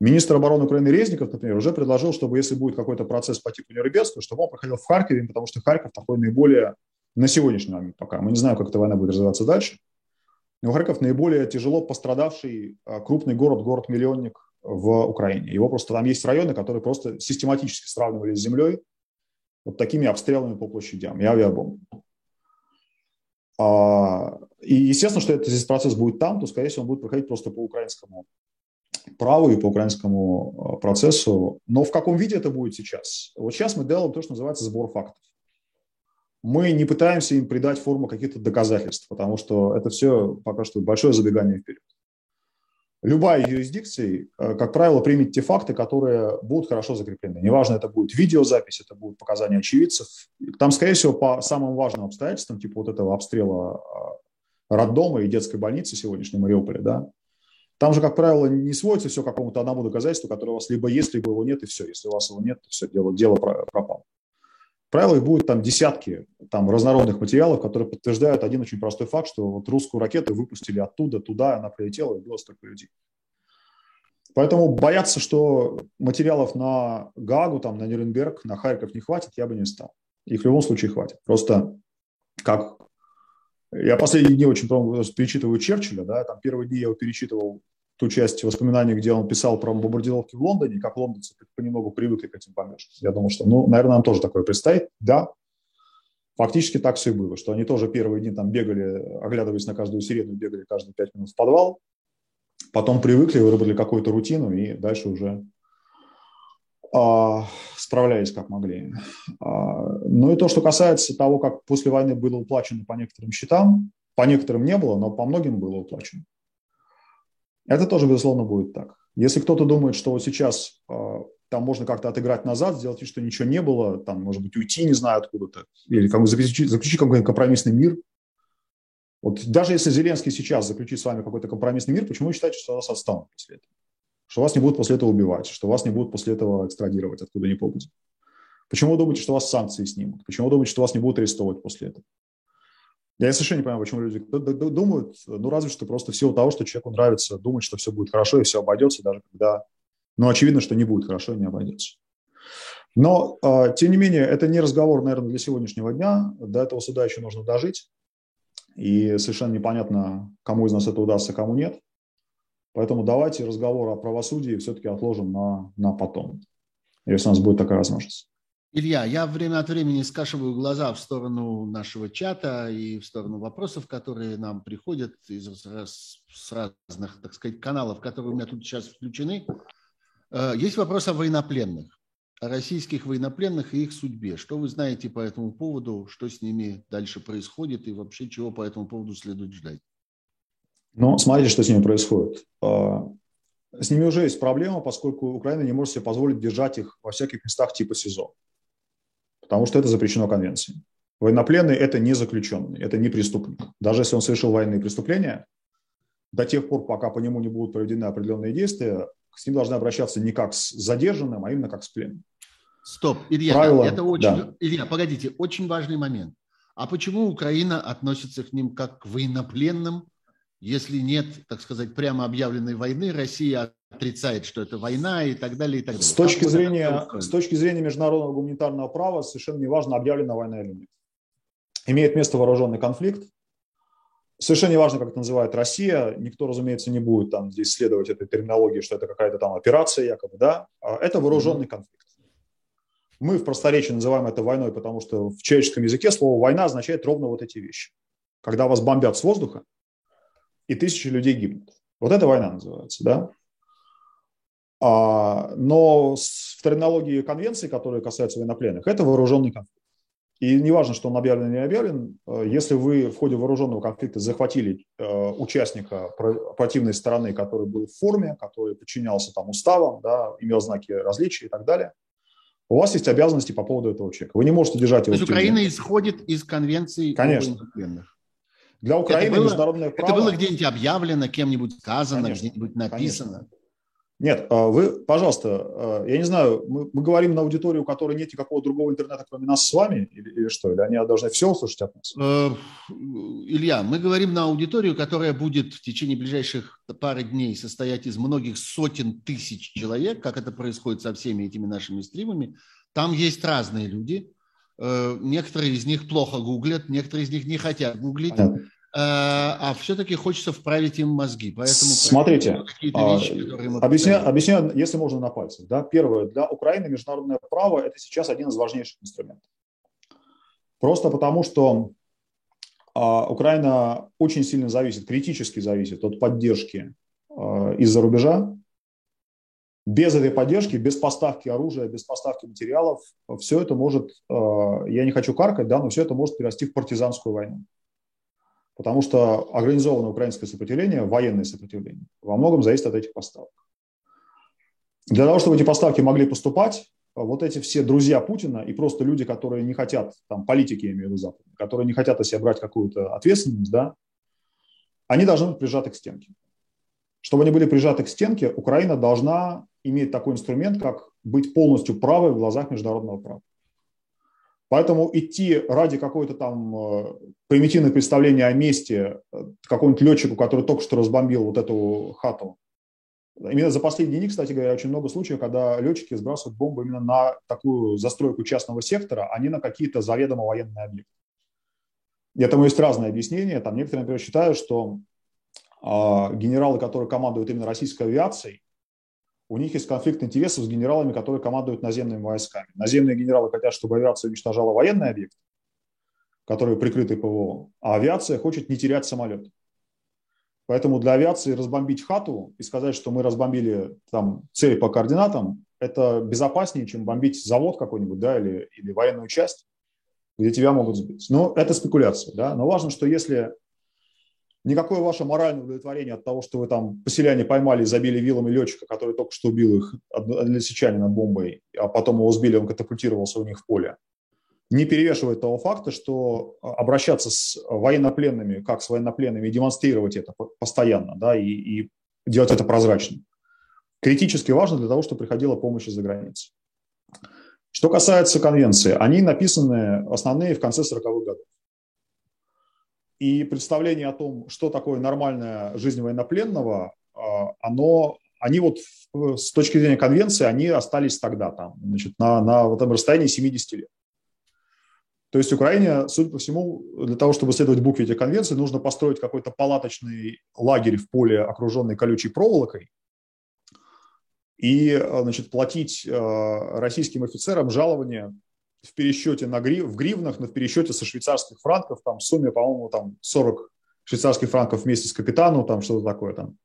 Министр обороны Украины Резников, например, уже предложил, чтобы если будет какой-то процесс по типу Нюрнбергского, чтобы он проходил в Харькове, потому что Харьков такой наиболее, на сегодняшний момент пока, мы не знаем, как эта война будет развиваться дальше, но Харьков наиболее тяжело пострадавший а, крупный город, город-миллионник в Украине. Его просто там есть районы, которые просто систематически сравнивали с землей вот такими обстрелами по площадям и авиабомбами. И естественно, что этот здесь процесс будет там, то, скорее всего, он будет проходить просто по украинскому праву и по украинскому э, процессу. Но в каком виде это будет сейчас? Вот сейчас мы делаем то, что называется сбор фактов. Мы не пытаемся им придать форму каких-то доказательств, потому что это все пока что большое забегание вперед. Любая юрисдикция, э, как правило, примет те факты, которые будут хорошо закреплены. Неважно, это будет видеозапись, это будут показания очевидцев. Там, скорее всего, по самым важным обстоятельствам, типа вот этого обстрела э, роддома и детской больницы сегодняшней Мариуполя, да, Там же, как правило, не сводится все к какому-то одному доказательству, которое у вас либо есть, либо его нет, и все. Если у вас его нет, то все, дело, дело пропало. Правило, их будет там десятки там, разнородных материалов, которые подтверждают один очень простой факт, что вот русскую ракету выпустили оттуда, туда, она прилетела, и было столько людей. Поэтому бояться, что материалов на Гагу, там, на Нюрнберг, на Харьков не хватит, я бы не стал. Их в любом случае хватит. Просто как... Я последние дни очень перечитываю Черчилля, да, там первые дни я его перечитывал ту часть воспоминаний, где он писал про бомбардировки в Лондоне, как лондонцы понемногу привыкли к этим бомбежкам. Я думал, что, ну, наверное, нам тоже такое предстоит. Да, фактически так все и было, что они тоже первые дни там бегали, оглядываясь на каждую сирену, бегали каждые пять минут в подвал, потом привыкли, выработали какую-то рутину и дальше уже а, справлялись как могли. А, ну и то, что касается того, как после войны было уплачено по некоторым счетам, по некоторым не было, но по многим было уплачено. Это тоже, безусловно, будет так. Если кто-то думает, что вот сейчас э, там можно как-то отыграть назад, сделать вид, что ничего не было, там, может быть, уйти не знаю откуда-то, или как заключить, заключить какой-то компромиссный мир. Вот даже если Зеленский сейчас заключит с вами какой-то компромиссный мир, почему вы считаете, что вас отстанут после этого? Что вас не будут после этого убивать, что вас не будут после этого экстрадировать откуда ни попадет? Почему вы думаете, что вас санкции снимут? Почему вы думаете, что вас не будут арестовывать после этого? Я совершенно не понимаю, почему люди думают, ну, разве что просто в силу того, что человеку нравится думать, что все будет хорошо и все обойдется, даже когда, ну, очевидно, что не будет хорошо и не обойдется. Но, э, тем не менее, это не разговор, наверное, для сегодняшнего дня. До этого суда еще нужно дожить. И совершенно непонятно, кому из нас это удастся, кому нет. Поэтому давайте разговор о правосудии все-таки отложим на, на потом, если у нас будет такая возможность.
Илья, я время от времени скашиваю глаза в сторону нашего чата и в сторону вопросов, которые нам приходят из с разных, так сказать, каналов, которые у меня тут сейчас включены. Э, есть вопрос о военнопленных, о российских военнопленных и их судьбе. Что вы знаете по этому поводу, что с ними дальше происходит и вообще чего по этому поводу следует ждать?
Ну, смотрите, что с ними происходит. Э, с ними уже есть проблема, поскольку Украина не может себе позволить держать их во всяких местах типа СИЗО потому что это запрещено конвенцией. Военнопленный – это не заключенный, это не преступник. Даже если он совершил военные преступления, до тех пор, пока по нему не будут проведены определенные действия, с ним должны обращаться не как с задержанным, а именно как с пленным.
Стоп, Илья, Правило, это очень, да. Илья, погодите, очень важный момент. А почему Украина относится к ним как к военнопленным, если нет, так сказать, прямо объявленной войны, Россия отрицает, что это война и так далее, и так далее.
С точки, зрения, с точки зрения международного гуманитарного права совершенно не важно, объявлена война или нет. Имеет место вооруженный конфликт. Совершенно не важно, как это называет Россия. Никто, разумеется, не будет там здесь следовать этой терминологии, что это какая-то там операция якобы, да. А это вооруженный конфликт. Мы в просторечии называем это войной, потому что в человеческом языке слово «война» означает ровно вот эти вещи. Когда вас бомбят с воздуха, и тысячи людей гибнут. Вот это война называется, да? А, но в терминологии конвенции, которые касаются военнопленных, это вооруженный конфликт. И неважно, что он объявлен или не объявлен, э, если вы в ходе вооруженного конфликта захватили э, участника противной стороны, который был в форме, который подчинялся там уставам, да, имел знаки различия и так далее, у вас есть обязанности по поводу этого человека. Вы не можете держать его.
То есть Украина исходит из конвенции
Конечно. Для Украины это было, международное право...
Это было где-нибудь объявлено, кем-нибудь сказано, где-нибудь написано? Конечно.
Нет, а вы, пожалуйста, а, я не знаю, мы, мы говорим на аудиторию, у которой нет никакого другого интернета, кроме нас с вами, или, или что? Или они должны все услышать от нас? Э,
Илья, мы говорим на аудиторию, которая будет в течение ближайших пары дней состоять из многих сотен тысяч человек, как это происходит со всеми этими нашими стримами. Там есть разные люди. Э, некоторые из них плохо гуглят, некоторые из них не хотят гуглить. Понятно. Э, а все-таки хочется вправить им мозги. Поэтому
Смотрите, вещи, объясняю, объясняю, если можно на пальцах. Да? Первое, для Украины международное право – это сейчас один из важнейших инструментов. Просто потому, что а, Украина очень сильно зависит, критически зависит от поддержки а, из-за рубежа. Без этой поддержки, без поставки оружия, без поставки материалов, все это может, а, я не хочу каркать, да, но все это может перерасти в партизанскую войну потому что организованное украинское сопротивление, военное сопротивление, во многом зависит от этих поставок. Для того, чтобы эти поставки могли поступать, вот эти все друзья Путина и просто люди, которые не хотят, там, политики, я имею в виду Запад, которые не хотят о себе брать какую-то ответственность, да, они должны быть прижаты к стенке. Чтобы они были прижаты к стенке, Украина должна иметь такой инструмент, как быть полностью правой в глазах международного права. Поэтому идти ради какой-то там э, примитивного представления о месте э, какому-нибудь летчику, который только что разбомбил вот эту хату. Именно за последние дни, кстати говоря, очень много случаев, когда летчики сбрасывают бомбы именно на такую застройку частного сектора, а не на какие-то заведомо военные объекты. И этому есть разные объяснения. Там некоторые, например, считают, что э, генералы, которые командуют именно российской авиацией, у них есть конфликт интересов с генералами, которые командуют наземными войсками. Наземные генералы хотят, чтобы авиация уничтожала военный объект, который прикрытый ПВО, а авиация хочет не терять самолет. Поэтому для авиации разбомбить хату и сказать, что мы разбомбили там цель по координатам, это безопаснее, чем бомбить завод какой-нибудь, да, или, или военную часть, где тебя могут сбить. Но это спекуляция, да. Но важно, что если никакое ваше моральное удовлетворение от того, что вы там поселяне поймали и забили вилами летчика, который только что убил их односечанина бомбой, а потом его сбили, он катапультировался у них в поле, не перевешивает того факта, что обращаться с военнопленными, как с военнопленными, и демонстрировать это постоянно, да, и, и делать это прозрачно. Критически важно для того, чтобы приходила помощь из-за границы. Что касается конвенции, они написаны основные в конце 40-х годов. И представление о том, что такое нормальная жизнь военнопленного, а, оно, они вот с точки зрения конвенции, они остались тогда там, значит, на, на вот этом расстоянии 70 лет. То есть Украине, судя по всему, для того, чтобы следовать букве этих конвенций, нужно построить какой-то палаточный лагерь в поле, окруженный колючей проволокой, и значит, платить э, российским офицерам жалование в пересчете на грив, в гривнах, но в пересчете со швейцарских франков, там в сумме, по-моему, там 40 швейцарских франков вместе с капитаном, там что-то такое, там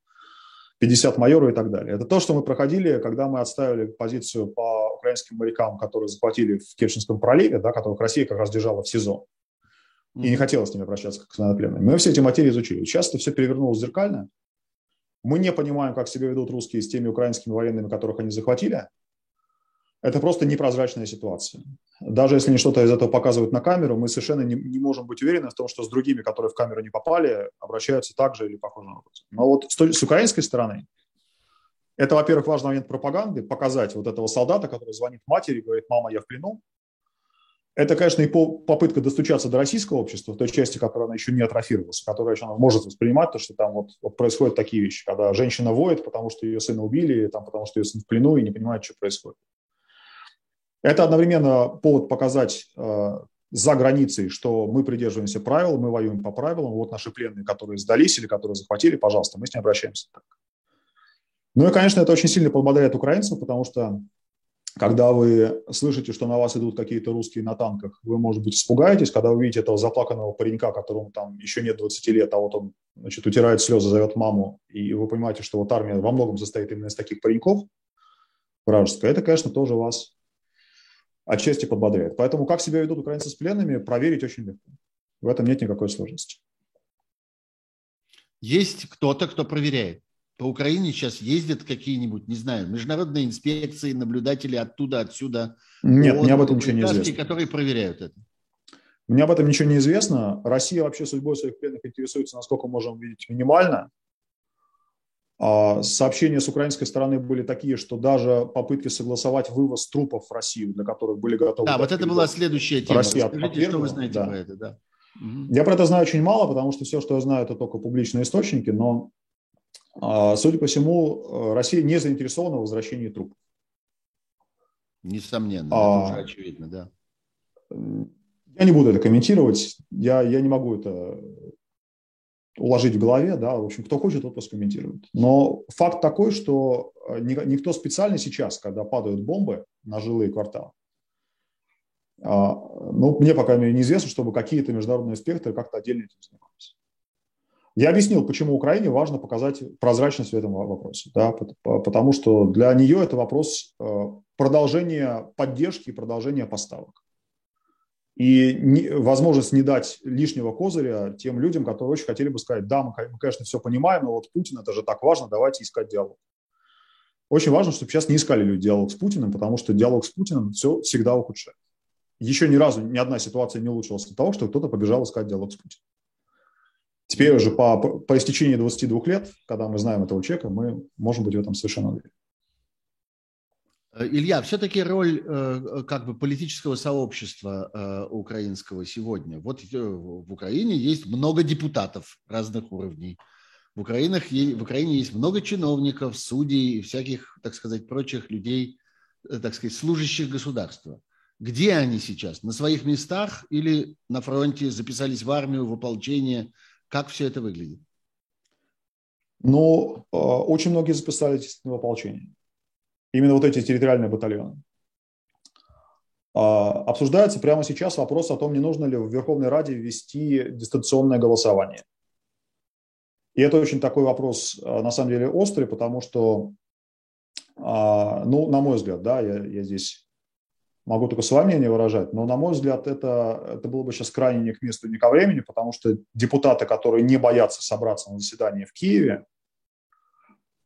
50 майору и так далее. Это то, что мы проходили, когда мы отставили позицию по украинским морякам, которые захватили в Керченском проливе, да, которых Россия как раз держала в СИЗО. И не хотела с ними обращаться как с военнопленными. Мы все эти материи изучили. Сейчас это все перевернулось зеркально. Мы не понимаем, как себя ведут русские с теми украинскими военными, которых они захватили. Это просто непрозрачная ситуация. Даже если они что-то из этого показывают на камеру, мы совершенно не, не можем быть уверены в том, что с другими, которые в камеру не попали, обращаются так же или похожим образом. Но вот с, с украинской стороны, это, во-первых, важный момент пропаганды, показать вот этого солдата, который звонит матери и говорит, мама, я в плену. Это, конечно, и попытка достучаться до российского общества, в той части, которая она еще не атрофировалась, которая еще может воспринимать то, что там вот, вот происходят такие вещи, когда женщина воет, потому что ее сына убили, там, потому что ее сын в плену и не понимает, что происходит. Это одновременно повод показать э, за границей, что мы придерживаемся правил, мы воюем по правилам. Вот наши пленные, которые сдались или которые захватили, пожалуйста, мы с ними обращаемся так. Ну и, конечно, это очень сильно подбодряет украинцев, потому что когда вы слышите, что на вас идут какие-то русские на танках, вы, может быть, испугаетесь, когда вы видите этого заплаканного паренька, которому там еще нет 20 лет, а вот он, значит, утирает слезы, зовет маму, и вы понимаете, что вот армия во многом состоит именно из таких пареньков вражеская, это, конечно, тоже вас отчасти подбодряет. Поэтому как себя ведут украинцы с пленными, проверить очень легко. В этом нет никакой сложности.
Есть кто-то, кто проверяет. По Украине сейчас ездят какие-нибудь, не знаю, международные инспекции, наблюдатели оттуда, отсюда.
Нет, мне об этом ничего не известно.
которые проверяют это.
Мне об этом ничего не известно. Россия вообще судьбой своих пленных интересуется, насколько можем видеть, минимально. А, сообщения с украинской стороны были такие, что даже попытки согласовать вывоз трупов в Россию, для которых были готовы...
Да, вот это была следующая тема. Россия Расскажите, что вы знаете да. про это, да.
Я про это знаю очень мало, потому что все, что я знаю, это только публичные источники, но, а, судя по всему, Россия не заинтересована в возвращении трупов.
Несомненно, а, это очевидно, да.
Я не буду это комментировать, я, я не могу это уложить в голове, да, в общем, кто хочет, тот пусть комментирует. Но факт такой, что э, никто специально сейчас, когда падают бомбы на жилые кварталы, а, ну, мне пока неизвестно, чтобы какие-то международные спектры как-то отдельно этим занимались. Я объяснил, почему Украине важно показать прозрачность в этом вопросе, да, потому что для нее это вопрос э, продолжения поддержки и продолжения поставок и не, возможность не дать лишнего козыря тем людям, которые очень хотели бы сказать, да, мы, мы, конечно, все понимаем, но вот Путин, это же так важно, давайте искать диалог. Очень важно, чтобы сейчас не искали люди диалог с Путиным, потому что диалог с Путиным все всегда ухудшает. Еще ни разу ни одна ситуация не улучшилась от того, что кто-то побежал искать диалог с Путиным. Теперь уже по, по истечении 22 лет, когда мы знаем этого человека, мы можем быть в этом совершенно уверены.
Э, Илья, все-таки роль э, как бы политического сообщества э, украинского сегодня. Вот в Украине есть много депутатов разных уровней. В, Украинах, в Украине есть много чиновников, судей и всяких, так сказать, прочих людей, так сказать, служащих государства. Где они сейчас? На своих местах или на фронте? Записались в армию, в ополчение? Как все это выглядит?
Ну, очень многие записались в ополчение именно вот эти территориальные батальоны. А, обсуждается прямо сейчас вопрос о том, не нужно ли в Верховной Раде ввести дистанционное голосование. И это очень такой вопрос, а, на самом деле, острый, потому что, а, ну, на мой взгляд, да, я, я здесь могу только свое мнение выражать, но, на мой взгляд, это, это было бы сейчас крайне не к месту, не ко времени, потому что депутаты, которые не боятся собраться на заседание в Киеве,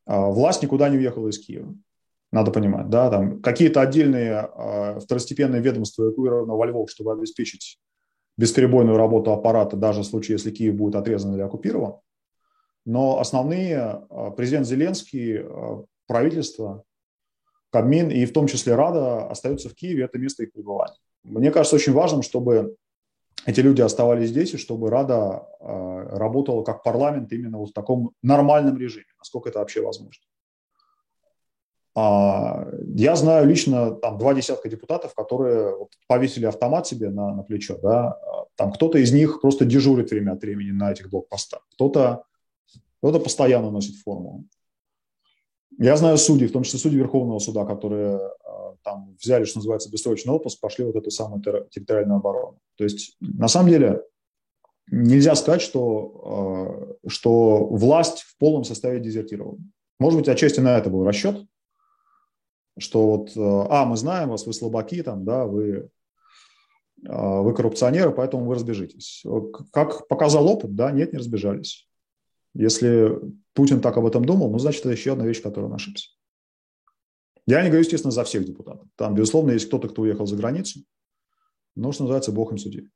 власть никуда не уехала из Киева надо понимать, да, там какие-то отдельные э, второстепенные ведомства эвакуированы во Львов, чтобы обеспечить бесперебойную работу аппарата, даже в случае, если Киев будет отрезан или оккупирован. Но основные, э, президент Зеленский, э, правительство, Кабмин и в том числе Рада остаются в Киеве, это место их пребывания. Мне кажется очень важным, чтобы эти люди оставались здесь, и чтобы Рада э, работала как парламент именно вот в таком нормальном режиме, насколько это вообще возможно. А, я знаю лично там два десятка депутатов, которые вот повесили автомат себе на, на плечо, да, там кто-то из них просто дежурит время от времени на этих блокпостах, кто-то кто постоянно носит форму. Я знаю судей, в том числе судьи Верховного суда, которые а, там взяли, что называется, бессрочный отпуск, пошли вот эту самую территориальную оборону. То есть, на самом деле, нельзя сказать, что, а, что власть в полном составе дезертировала. Может быть, отчасти на это был расчет, что вот, э, а, мы знаем вас, вы слабаки, там, да, вы, э, вы коррупционеры, поэтому вы разбежитесь. Как показал опыт, да, нет, не разбежались. Если Путин так об этом думал, ну, значит, это еще одна вещь, которую он ошибся. Я не говорю, естественно, за всех депутатов. Там, безусловно, есть кто-то, кто уехал за границу, но, что называется, бог им судьи.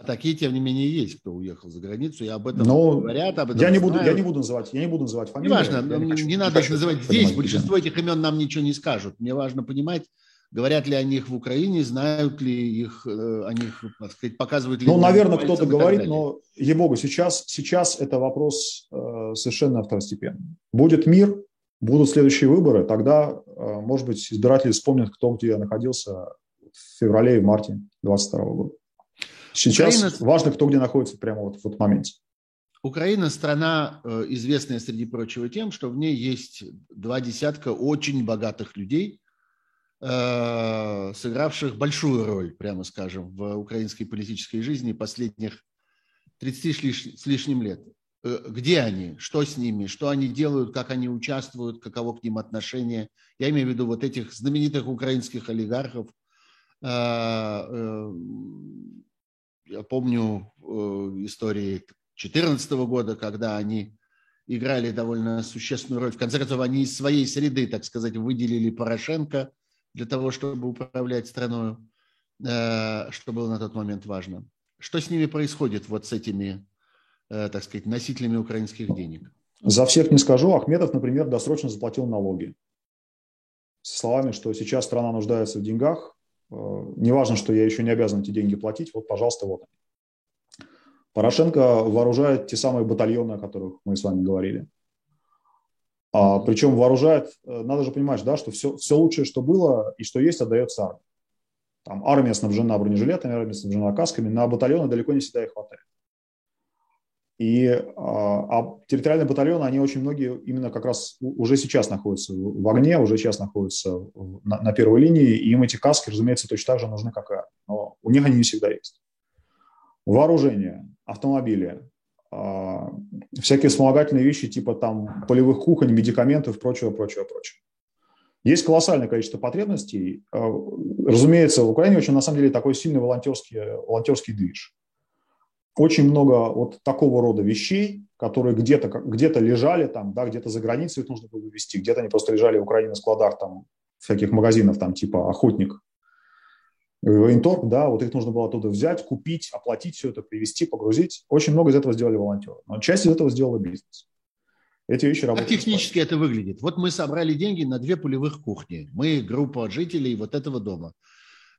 А такие, тем не менее, есть, кто уехал за границу, и об этом Но говорят, об этом
я не, буду, я не буду называть, я не буду называть фамилии.
Неважно, не, не, не надо их называть здесь, большинство этих имен нам ничего не скажут. Мне важно понимать, говорят ли о них в Украине, знают ли их, э, о них, так сказать, показывают ли...
Ну, наверное, кто-то говорит, но, ей-богу, сейчас, сейчас это вопрос э, совершенно второстепенный. Будет мир, будут следующие выборы, тогда, э, может быть, избиратели вспомнят, кто где находился в феврале и марте 2022 года. Сейчас Украина... важно, кто где находится прямо вот в этот моменте.
Украина – страна, э, известная среди прочего тем, что в ней есть два десятка очень богатых людей, э, сыгравших большую роль, прямо скажем, в украинской политической жизни последних 30 с лишним лет. Э, где они, что с ними, что они делают, как они участвуют, каково к ним отношение. Я имею в виду вот этих знаменитых украинских олигархов, я помню э, истории 2014 года, когда они играли довольно существенную роль. В конце концов, они из своей среды, так сказать, выделили Порошенко для того, чтобы управлять страной, э, что было на тот момент важно. Что с ними происходит, вот с этими, э, так сказать, носителями украинских денег?
За всех не скажу. Ахметов, например, досрочно заплатил налоги. Со словами, что сейчас страна нуждается в деньгах, неважно, что я еще не обязан эти деньги платить, вот, пожалуйста, вот. Порошенко вооружает те самые батальоны, о которых мы с вами говорили. А, причем вооружает, э, надо же понимать, да, что все, все лучшее, что было и что есть, отдается армии. Там армия снабжена бронежилетами, армия снабжена касками, на батальоны далеко не всегда их хватает. И а, а территориальные батальоны, они очень многие именно как раз уже сейчас находятся в огне, уже сейчас находятся на, на первой линии, и им эти каски, разумеется, точно так же нужны, как и Но у них они не всегда есть. Вооружение, автомобили, а, всякие вспомогательные вещи типа там полевых кухонь, медикаментов, прочего, прочего, прочего. Есть колоссальное количество потребностей. А, разумеется, в Украине очень, на самом деле, такой сильный волонтерский, волонтерский движ очень много вот такого рода вещей, которые где-то где лежали там, да, где-то за границей их нужно было везти, где-то они просто лежали в Украине на складах там всяких магазинов там типа «Охотник». военторг, да, вот их нужно было оттуда взять, купить, оплатить все это, привезти, погрузить. Очень много из этого сделали волонтеры. Но часть из этого сделала бизнес.
Эти вещи работают. Как технически это выглядит? Вот мы собрали деньги на две полевых кухни. Мы группа жителей вот этого дома.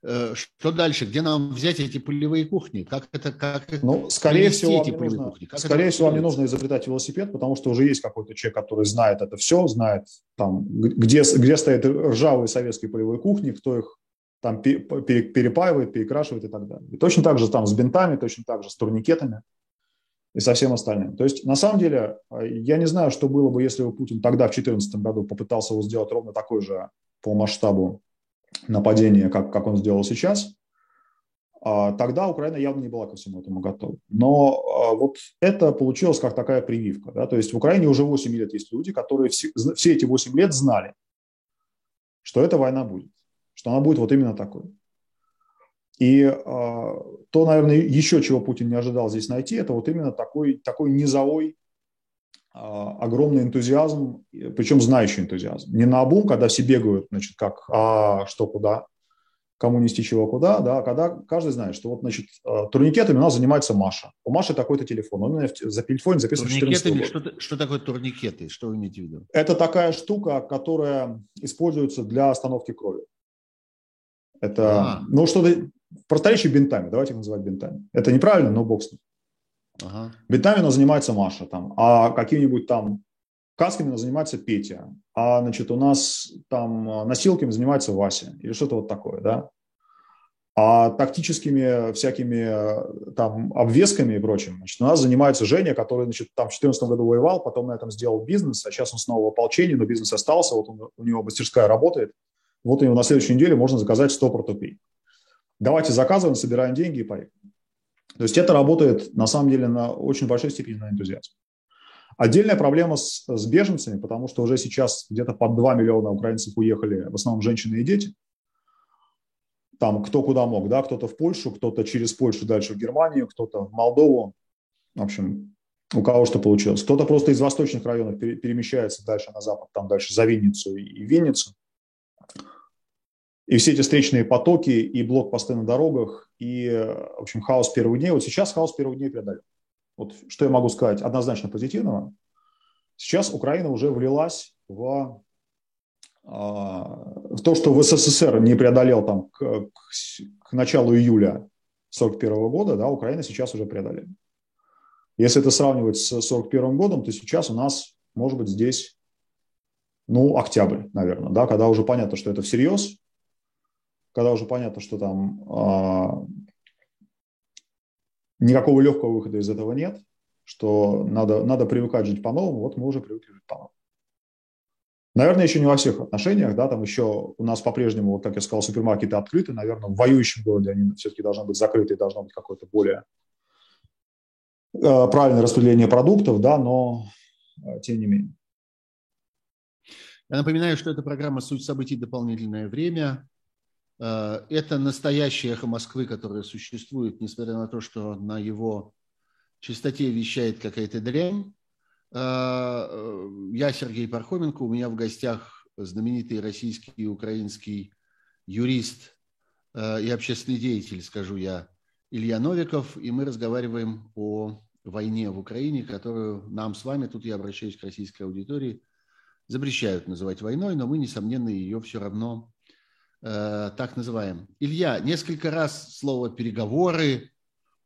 Э, что дальше? Где нам взять эти полевые кухни? Как это, как
ну, скорее всего, эти полевые нужно, кухни? Как скорее всего, вам не нужно изобретать велосипед, потому что уже есть какой-то человек, который знает это все, знает там, где, где стоят ржавые советские полевые кухни, кто их там перепаивает, перекрашивает и так далее. И точно так же там с бинтами, точно так же с турникетами и со всем остальным. То есть, на самом деле, я не знаю, что было бы, если бы Путин тогда, в 2014 году, попытался его сделать ровно такой же по масштабу нападения, как, как он сделал сейчас, а, тогда Украина явно не была ко всему этому готова. Но а, вот это получилось как такая прививка. Да? То есть в Украине уже 8 лет есть люди, которые все, все эти 8 лет знали, что эта война будет, что она будет вот именно такой. И э, то, наверное, еще чего Путин не ожидал здесь найти, это вот именно такой, такой низовой огромный энтузиазм, причем знающий энтузиазм. Не на обум, когда все бегают, значит, как, а что, куда, кому нести чего, куда, да, а когда каждый знает, что вот, значит, а, турникетами у нас занимается Маша. У Маши такой-то телефон, он у меня за телефон записан
турникетами, что, что такое турникеты, что вы имеете в виду?
Это такая штука, которая используется для остановки крови. Это, а. ну, что-то, в просторечии бинтами, давайте их называть бинтами. Это неправильно, но бог с ним. Ага. Битами занимается Маша, там, а какими-нибудь там касками занимается Петя, а значит у нас там а, носилками занимается Вася или что-то вот такое, да. А тактическими всякими там обвесками и прочим, значит, у нас занимается Женя, который, значит, там в 2014 году воевал, потом на этом сделал бизнес, а сейчас он снова в ополчении, но бизнес остался, вот он, у него мастерская работает, вот у него на следующей неделе можно заказать 100 протопей. Давайте заказываем, собираем деньги и поехали. То есть это работает на самом деле на очень большой степени на энтузиазм. Отдельная проблема с, с беженцами, потому что уже сейчас где-то под 2 миллиона украинцев уехали, в основном женщины и дети. Там кто куда мог, да, кто-то в Польшу, кто-то через Польшу дальше в Германию, кто-то в Молдову. В общем, у кого что получилось. Кто-то просто из восточных районов перемещается дальше на запад, там дальше за Винницу и Винницу. И все эти встречные потоки, и блокпосты на дорогах, и, в общем, хаос первых дней. Вот сейчас хаос первых дней преодолен. Вот что я могу сказать однозначно позитивного. Сейчас Украина уже влилась в, а, в то, что в СССР не преодолел там к, к, к началу июля 1941 года, да, Украина сейчас уже преодолела. Если это сравнивать с 1941 годом, то сейчас у нас, может быть, здесь, ну, октябрь, наверное, да, когда уже понятно, что это всерьез, когда уже понятно, что там а, никакого легкого выхода из этого нет, что надо, надо привыкать жить по-новому, вот мы уже привыкли жить по-новому. Наверное, еще не во всех отношениях, да, там еще у нас по-прежнему, вот как я сказал, супермаркеты открыты, наверное, в воюющем городе они все-таки должны быть закрыты, должно быть какое-то более э, правильное распределение продуктов, да, но э, тем не менее.
Я напоминаю, что это программа «Суть событий. Дополнительное время». Э, это настоящее эхо Москвы, которое существует, несмотря на то, что на его частоте вещает какая-то дрянь. Э, э, я Сергей Пархоменко, у меня в гостях знаменитый российский и украинский юрист и общественный деятель, скажу я, Илья Новиков, и мы разговариваем о войне в Украине, которую нам с вами, тут я обращаюсь к российской аудитории, запрещают называть войной, но мы, несомненно, ее все равно так называем. Илья, несколько раз слово «переговоры»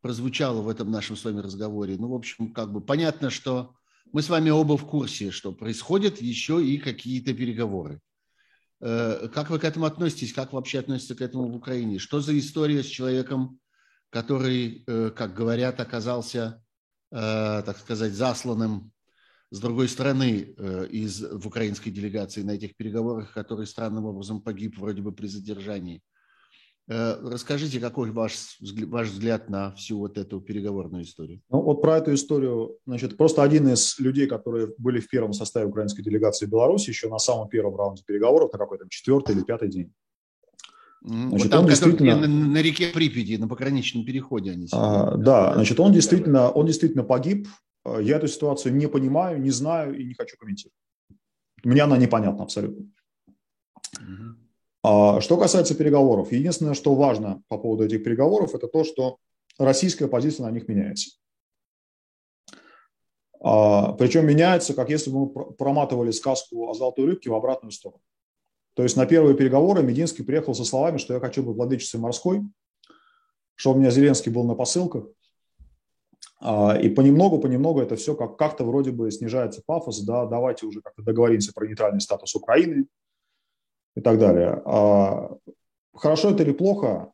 прозвучало в этом нашем с вами разговоре. Ну, в общем, как бы понятно, что мы с вами оба в курсе, что происходят еще и какие-то переговоры. Э, как вы к этому относитесь? Как вообще относится к этому в Украине? Что за история с человеком, который, э, как говорят, оказался, так сказать, засланным с другой стороны, э, из, в украинской делегации на этих переговорах, который странным образом погиб вроде бы при задержании. Э, расскажите, какой ваш, ваш взгляд на всю вот эту переговорную историю?
Ну, вот про эту историю, значит, просто один из людей, которые были в первом составе украинской делегации в Беларуси, еще на самом первом раунде переговоров, на какой-то четвертый или пятый день.
Значит, вот там, он действительно... на, на реке Припяти, на пограничном переходе они.
А, да, значит, он действительно, он действительно погиб я эту ситуацию не понимаю, не знаю и не хочу комментировать. Мне она непонятна абсолютно. А что касается переговоров, единственное, что важно по поводу этих переговоров, это то, что российская позиция на них меняется. А, причем меняется, как если бы мы проматывали сказку о золотой рыбке в обратную сторону. То есть на первые переговоры Мединский приехал со словами, что я хочу быть владычицей морской, что у меня Зеленский был на посылках. А, и понемногу, понемногу это все как- как-то вроде бы снижается пафос, да, давайте уже как-то договоримся про нейтральный статус Украины и так далее. А, хорошо это или плохо?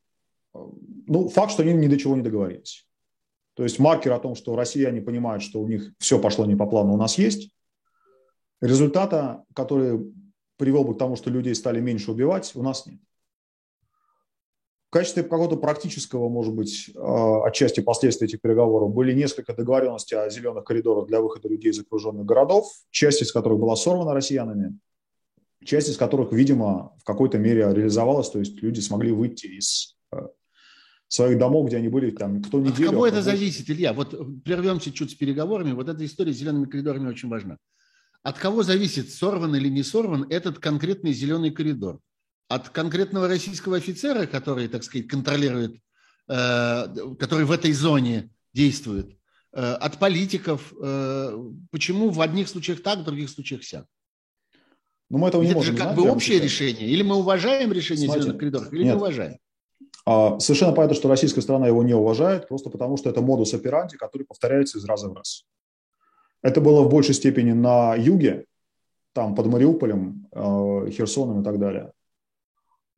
Ну, факт, что они ни до чего не договорились. То есть маркер о том, что россияне понимают, что у них все пошло не по плану, у нас есть. Результата, который привел бы к тому, что людей стали меньше убивать, у нас нет. В качестве какого-то практического, может быть, а, отчасти последствий этих переговоров были несколько договоренностей о зеленых коридорах для выхода людей из окруженных городов, часть из которых была сорвана россиянами, часть из которых, видимо, в какой-то мере реализовалась, то есть люди смогли выйти из а, своих домов, где они были там кто неделю.
От кого это зависит, Илья? Вот прервемся чуть с переговорами. Вот эта история с зелеными коридорами очень важна. От кого зависит, сорван или не сорван этот конкретный зеленый коридор? От конкретного российского офицера, который, так сказать, контролирует, э, который в этой зоне действует, э, от политиков. Э, почему в одних случаях так, в других случаях сяк?
Ну, мы этого не
это
можем
же как
знать,
бы общее решение. Или мы уважаем решение
Смотрите,
зеленых коридоров, или
нет.
не уважаем.
А, Совершенно понятно, что российская сторона его не уважает, просто потому что это модус операнди, который повторяется из раза в раз. Это было в большей степени на юге, там под Мариуполем, э, Херсоном и так далее,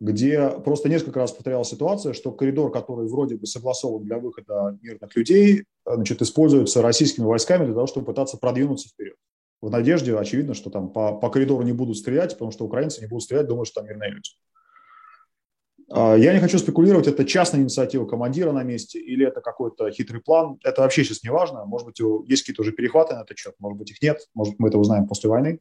где просто несколько раз повторялась ситуация, что коридор, который вроде бы согласован для выхода мирных людей, э, значит, используется российскими войсками для того, чтобы пытаться продвинуться вперед. В надежде, очевидно, что там по, по коридору не будут стрелять, потому что украинцы не будут стрелять, думают, что там мирные люди. А, Я не хочу спекулировать, это частная инициатива командира на месте или это какой-то хитрый план. Это вообще сейчас не важно. Может быть, есть какие-то уже перехваты на этот счет, может быть, их нет. Может, мы это узнаем после войны.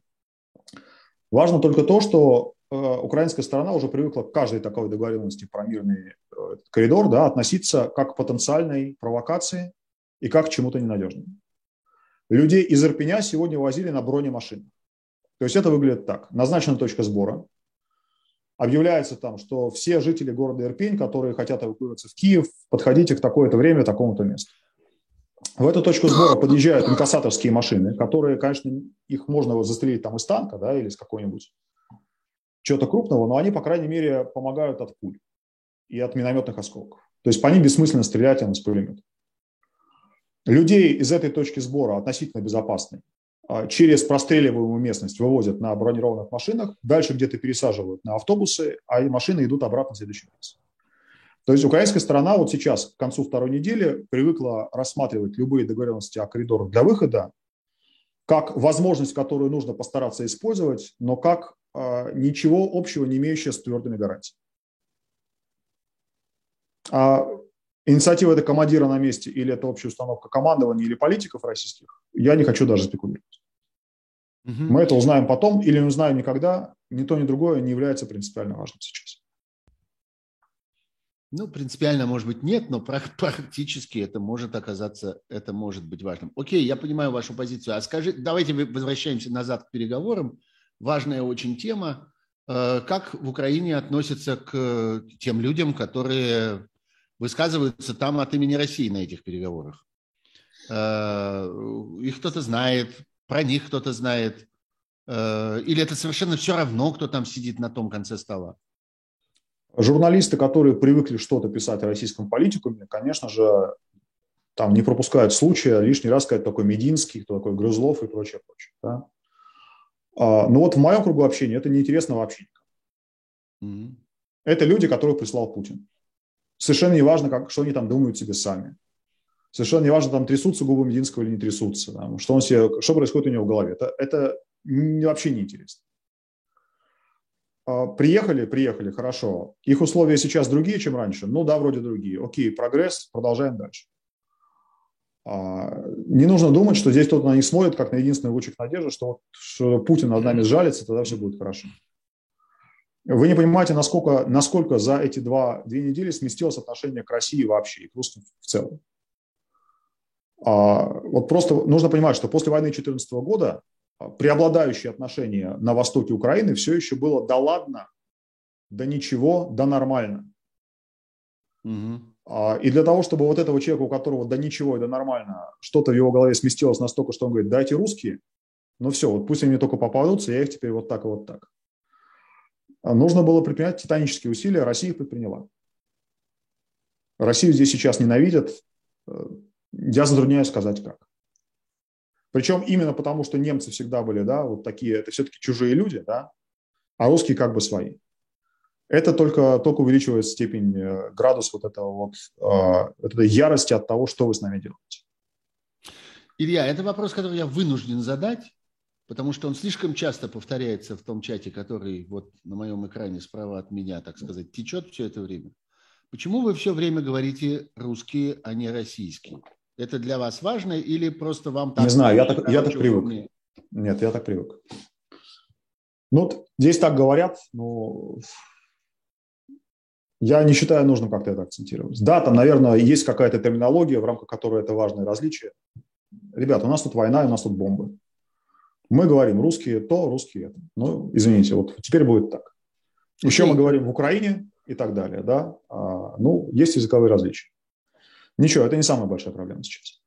Важно только то, что украинская сторона уже привыкла к каждой такой договоренности про мирный э, коридор да, относиться как к потенциальной провокации и как к чему-то ненадежному. Людей из Ирпеня сегодня возили на бронемашинах. То есть это выглядит так. Назначена точка сбора, объявляется там, что все жители города Ирпень, которые хотят эвакуироваться в Киев, подходите к такое-то время, такому-то месту. В эту точку сбора подъезжают инкассаторские машины, которые, конечно, их можно застрелить там из танка да, или из какой-нибудь чего-то крупного, но они, по крайней мере, помогают от пуль и от минометных осколков. То есть по ним бессмысленно стрелять а не с пулемета. Людей из этой точки сбора относительно безопасной а, через простреливаемую местность вывозят на бронированных машинах, дальше где-то пересаживают на автобусы, а машины идут обратно в следующий раз. То есть украинская сторона вот сейчас, к концу второй недели, привыкла рассматривать любые договоренности о коридорах для выхода как возможность, которую нужно постараться использовать, но как ничего общего не имеющее с твердыми гарантиями. А инициатива это командира на месте или это общая установка командования или политиков российских, я не хочу даже спекулировать.
Мгм.
Мы это узнаем потом или не узнаем никогда. Ни то, ни другое не является принципиально важным сейчас.
Ну, принципиально, может быть, нет, но прак- практически это может оказаться, это может быть важным. Окей, я понимаю вашу позицию. А скажи, давайте возвращаемся назад к переговорам. Важная очень тема. Э, Как в Украине относятся к тем людям, которые высказываются там от имени России на этих переговорах? Э, Их кто-то знает, про них кто-то знает. Э, Или это совершенно все равно, кто там сидит на том конце стола?
Журналисты, которые привыкли что-то писать о российском политикуме, конечно же, там не пропускают случая лишний раз сказать такой Мединский, кто такой Грызлов и прочее, прочее. Да? А, но вот в моем кругу общения это неинтересно вообще. никому.
Мгм.
Это люди, которых прислал Путин. Совершенно неважно, как, что они там думают себе сами. Совершенно неважно, там трясутся губы Мединского или не трясутся. Там, что, он себе, что происходит у него в голове. Это, это не- вообще неинтересно. А, Приехали, приехали, хорошо. Их условия сейчас другие, чем раньше? Ну да, вроде другие. Окей, прогресс, продолжаем дальше. А, Не нужно думать, что здесь кто-то на них смотрит, как на единственный лучик надежды, что, вот, что Путин над нами сжалится, тогда все будет хорошо. Вы не понимаете, насколько, насколько за эти два, две недели сместилось отношение к России вообще и к русским в целом. А, вот просто нужно понимать, что после войны 2014 года а, преобладающее отношение на востоке Украины все еще было «да ладно», да ничего, да нормально. Угу. И для того, чтобы вот этого человека, у которого да ничего, да нормально, что-то в его голове сместилось настолько, что он говорит, дайте русские, ну все, вот пусть они мне только попадутся, я их теперь вот так и вот так. А нужно было предпринять титанические усилия, Россия их предприняла. Россию здесь сейчас ненавидят, э, я затрудняюсь сказать как. Причем именно потому, что немцы всегда были, да, вот такие, это все-таки чужие люди, да, а русские как бы свои. Это только, только увеличивает степень, э, градус вот этого вот, э, этой ярости от того, что вы с нами делаете.
Илья, это вопрос, который я вынужден задать, потому что он слишком часто повторяется в том чате, который вот на моем экране справа от меня, так сказать, течет все это время. Почему вы все время говорите русские, а не российские? Это для вас важно или просто вам
так... Не знаю, я так, я так привык. Мне... Нет, я так привык. Ну, здесь так говорят, но я не считаю нужным как-то это акцентировать. Да, там, наверное, есть какая-то терминология, в рамках которой это важное различие. Ребята, у нас тут война, у нас тут бомбы. Мы говорим русские то, русские это. Ну, извините, вот теперь будет так. Еще мы говорим в Украине и так далее, да. А, ну, есть языковые различия. Ничего, это не самая большая проблема сейчас.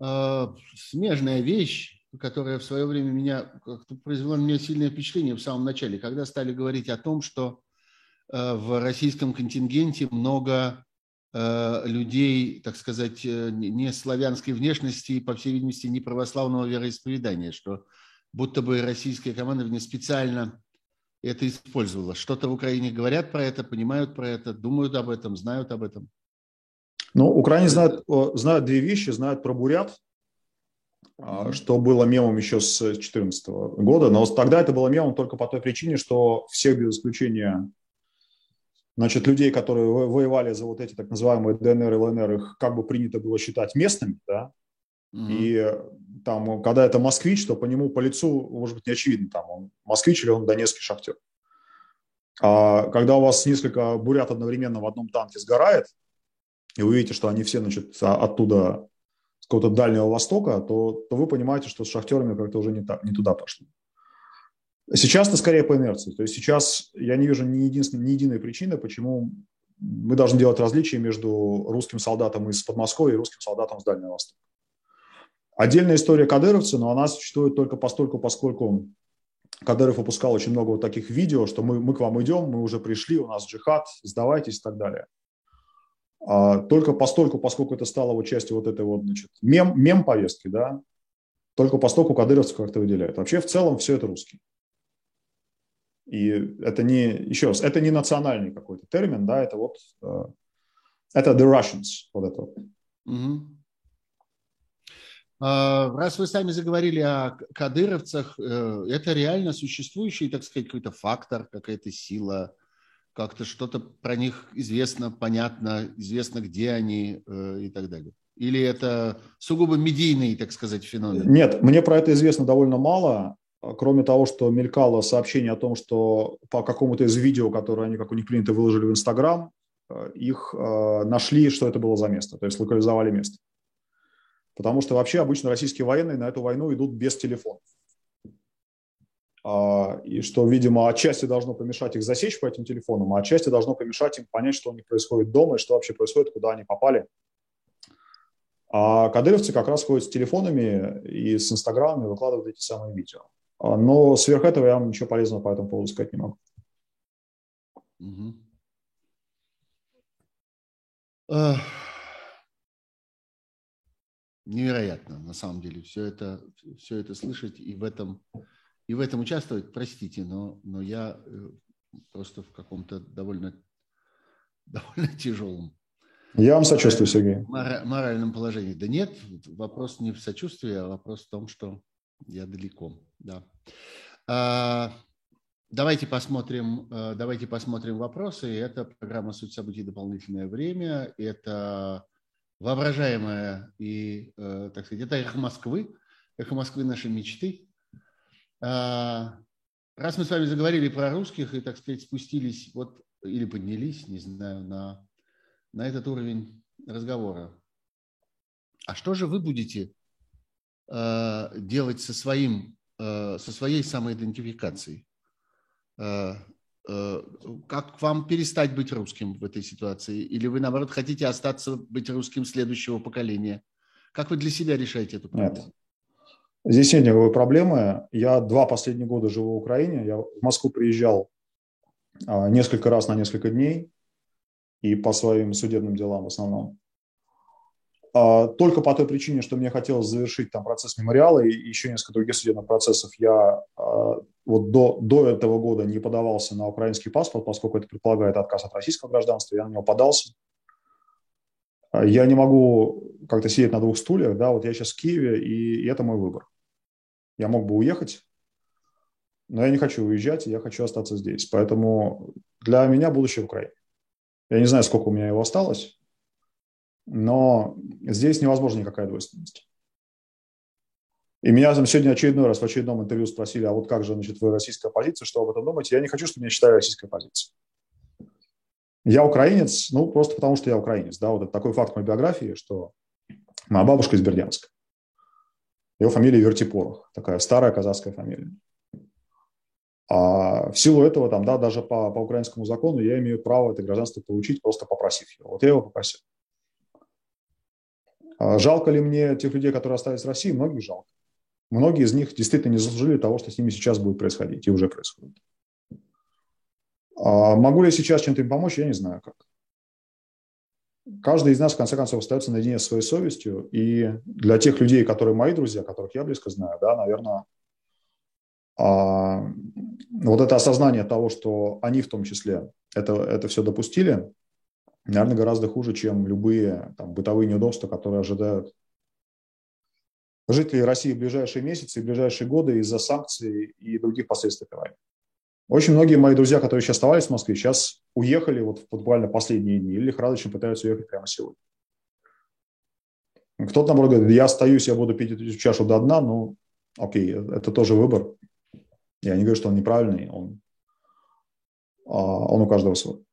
А, смежная вещь, которая в свое время меня как-то произвела на меня сильное впечатление в самом начале, когда стали говорить о том, что в российском контингенте много э, людей, так сказать, э, не славянской внешности и, по всей видимости, не православного вероисповедания, что будто бы российская команда не специально это использовала. Что-то в Украине говорят про это, понимают про это, думают об этом, знают об этом.
Ну, Украине знают, знают две вещи. Знают про бурят, mm-hmm. что было мемом еще с 2014 года. Но тогда это было мемом только по той причине, что всех без исключения значит, людей, которые воевали за вот эти так называемые ДНР и ЛНР, их как бы принято было считать местными, да, mm-hmm. и там, когда это москвич, то по нему, по лицу, может быть, не очевидно, там, он москвич или он донецкий шахтер. А когда у вас несколько бурят одновременно в одном танке сгорает, и вы видите, что они все значит, оттуда, с какого-то Дальнего Востока, то, то вы понимаете, что с шахтерами как-то уже не, так, не туда пошли. Сейчас это скорее по инерции. То есть сейчас я не вижу ни, единственной, ни единой причины, почему мы должны делать различия между русским солдатом из Подмосковья и русским солдатом с Дальнего Востока. Отдельная история кадыровца, но она существует только постольку, поскольку Кадыров выпускал очень много вот таких видео, что мы, мы к вам идем, мы уже пришли, у нас джихад, сдавайтесь и так далее. А, только постольку, поскольку это стало вот частью вот этой вот, значит, мем, мем-повестки, да, только постольку кадыровцев как-то выделяют. Вообще в целом все это русские. И это не, еще раз, это не национальный какой-то термин, да, это вот, э, это the Russians, вот это. Угу.
Раз вы сами заговорили о кадыровцах, э, это реально существующий, так сказать, какой-то фактор, какая-то сила, как-то что-то про них известно, понятно, известно, где они э, и так далее? Или это сугубо медийный, так сказать, феномен?
Нет, мне про это известно довольно мало, кроме того, что мелькало сообщение о том, что по какому-то из видео, которые они, как у них принято, выложили в Инстаграм, э, их э, нашли, что это было за место, то есть локализовали место. Потому что вообще обычно российские военные на эту войну идут без телефонов. А, и что, видимо, отчасти должно помешать их засечь по этим телефонам, а отчасти должно помешать им понять, что у них происходит дома и что вообще происходит, куда они попали. А кадыровцы как раз ходят с телефонами и с инстаграмами выкладывают эти самые видео. А, но сверх этого я вам ничего полезного по этому поводу сказать не могу. Угу.
Невероятно, на самом деле, все это, все это слышать и в этом и в этом участвовать, простите, но, но я э, просто в каком-то довольно, довольно тяжелом
я вам сочувствую, Сергей.
Моральном положении. Да нет, вопрос не в сочувствии, а вопрос в том, что я далеко. Да. А, давайте посмотрим, э, давайте посмотрим вопросы. Это программа «Суть событий. Дополнительное время». Это воображаемое и, э, так сказать, это эхо Москвы, эхо Москвы нашей мечты. А, раз мы с вами заговорили про русских и, так сказать, спустились вот или поднялись, не знаю, на, на этот уровень разговора, а что же вы будете э, делать со, своим, со своей самоидентификацией? Э, Э, как вам перестать быть русским в этой ситуации? Или вы, наоборот, хотите остаться быть русским следующего поколения? Как вы для себя решаете эту проблему? Нет.
Здесь нет никакой проблемы. Я два последних года живу в Украине. Я в Москву приезжал а, несколько раз на несколько дней и по своим судебным делам в основном. А, только по той причине, что мне хотелось завершить там процесс мемориала и еще несколько других судебных процессов, я а, вот до, до этого года не подавался на украинский паспорт, поскольку это предполагает отказ от российского гражданства, я на него подался. А, я не могу как-то сидеть на двух стульях, да, вот я сейчас в Киеве, и, и это мой выбор. Я мог бы уехать, но я не хочу уезжать, я хочу остаться здесь. Поэтому для меня будущее в Украине. Я не знаю, сколько у меня его осталось, но здесь невозможна никакая двойственность. И меня там сегодня очередной раз в очередном интервью спросили, а вот как же, значит, вы российская оппозиция, что об этом думаете? Я не хочу, чтобы меня считали российской оппозицией. Я украинец, ну, просто потому что я украинец, да, вот это такой факт моей биографии, что моя бабушка из Бердянска. Его фамилия Вертипорох, такая старая казахская фамилия. А в силу этого, там, да, даже по, по украинскому закону я имею право это гражданство получить, просто попросив его. Вот я его попросил. А жалко ли мне тех людей, которые остались в России? Многих жалко. Многие из них действительно не заслужили того, что с ними сейчас будет происходить и уже происходит. А могу ли я сейчас чем-то им помочь? Я не знаю как. Каждый из нас, в конце концов, остается наедине с своей совестью. И для тех людей, которые мои друзья, которых я близко знаю, да, наверное, а, вот это осознание того, что они в том числе это, это все допустили, наверное, гораздо хуже, чем любые там, бытовые неудобства, которые ожидают жителей России в ближайшие месяцы и ближайшие годы из-за санкций и других последствий этой войны. Очень многие мои друзья, которые сейчас оставались в Москве, сейчас уехали вот в буквально последние дни или лихорадочно пытаются уехать прямо сегодня. Кто-то, наоборот, говорит, я остаюсь, я буду пить эту чашу до дна, ну, окей, это тоже выбор. Я не говорю, что он неправильный, он, а, он у каждого свой.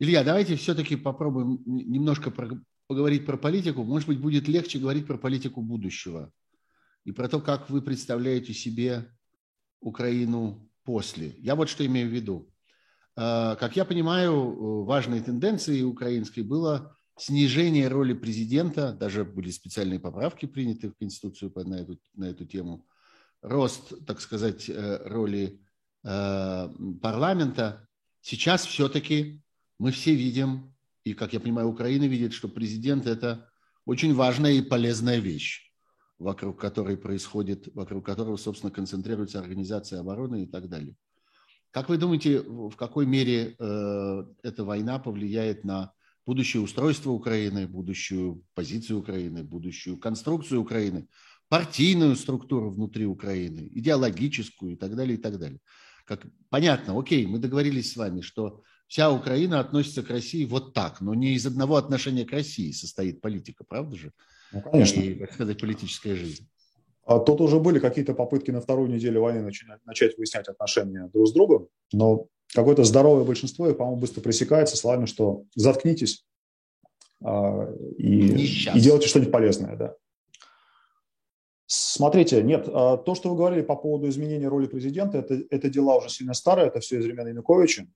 Илья, давайте все-таки попробуем немножко про, поговорить про политику. Может быть, будет легче говорить про политику будущего и про то, как вы представляете себе Украину после. Я вот что имею в виду. А, как я понимаю, важной тенденцией украинской было снижение роли президента, даже были специальные поправки приняты в Конституцию на эту, на эту тему, рост, так сказать, э, роли э, парламента. Сейчас все-таки мы все видим, и, как я понимаю, Украина видит, что президент – это очень важная и полезная вещь, вокруг которой происходит, вокруг которого, собственно, концентрируется организация обороны и так далее. Как вы думаете, в какой мере э, эта война повлияет на будущее устройство Украины, будущую позицию Украины, будущую конструкцию Украины, партийную структуру внутри Украины, идеологическую и так далее, и так далее. Как, понятно, окей, мы договорились с вами, что вся Украина относится к России вот так, но не из одного отношения к России состоит политика, правда же?
Ну, конечно.
И, так сказать, политическая жизнь.
А тут уже были какие-то попытки на вторую неделю войны начать, начать выяснять отношения друг с другом, но какое-то здоровое большинство, по-моему, быстро пресекается словами, что заткнитесь а, и, и делайте что-нибудь полезное. Да. Смотрите, нет, а, то, что вы говорили по поводу изменения роли президента, это, это дела уже сильно старые, это все из времен Януковича.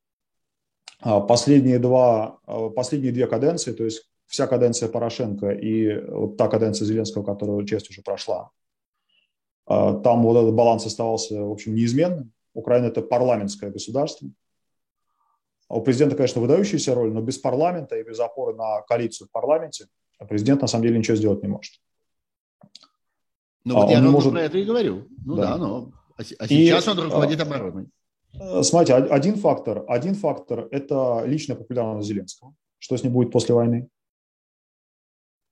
А, последние, два, а, последние две каденции, то есть вся каденция Порошенко и вот та каденция Зеленского, которая часть уже прошла, а, там вот этот баланс оставался, в общем, неизменным. Украина – это парламентское государство. У президента, конечно, выдающаяся роль, но без парламента и без опоры на коалицию в парламенте президент на самом деле ничего сделать не может.
Ну вот а я ровно может... про это и говорю. Ну да, да но а сейчас и, он руководит обороной.
Э, смотрите, один фактор, один фактор – это личная популярность Зеленского. Что с ним будет после войны?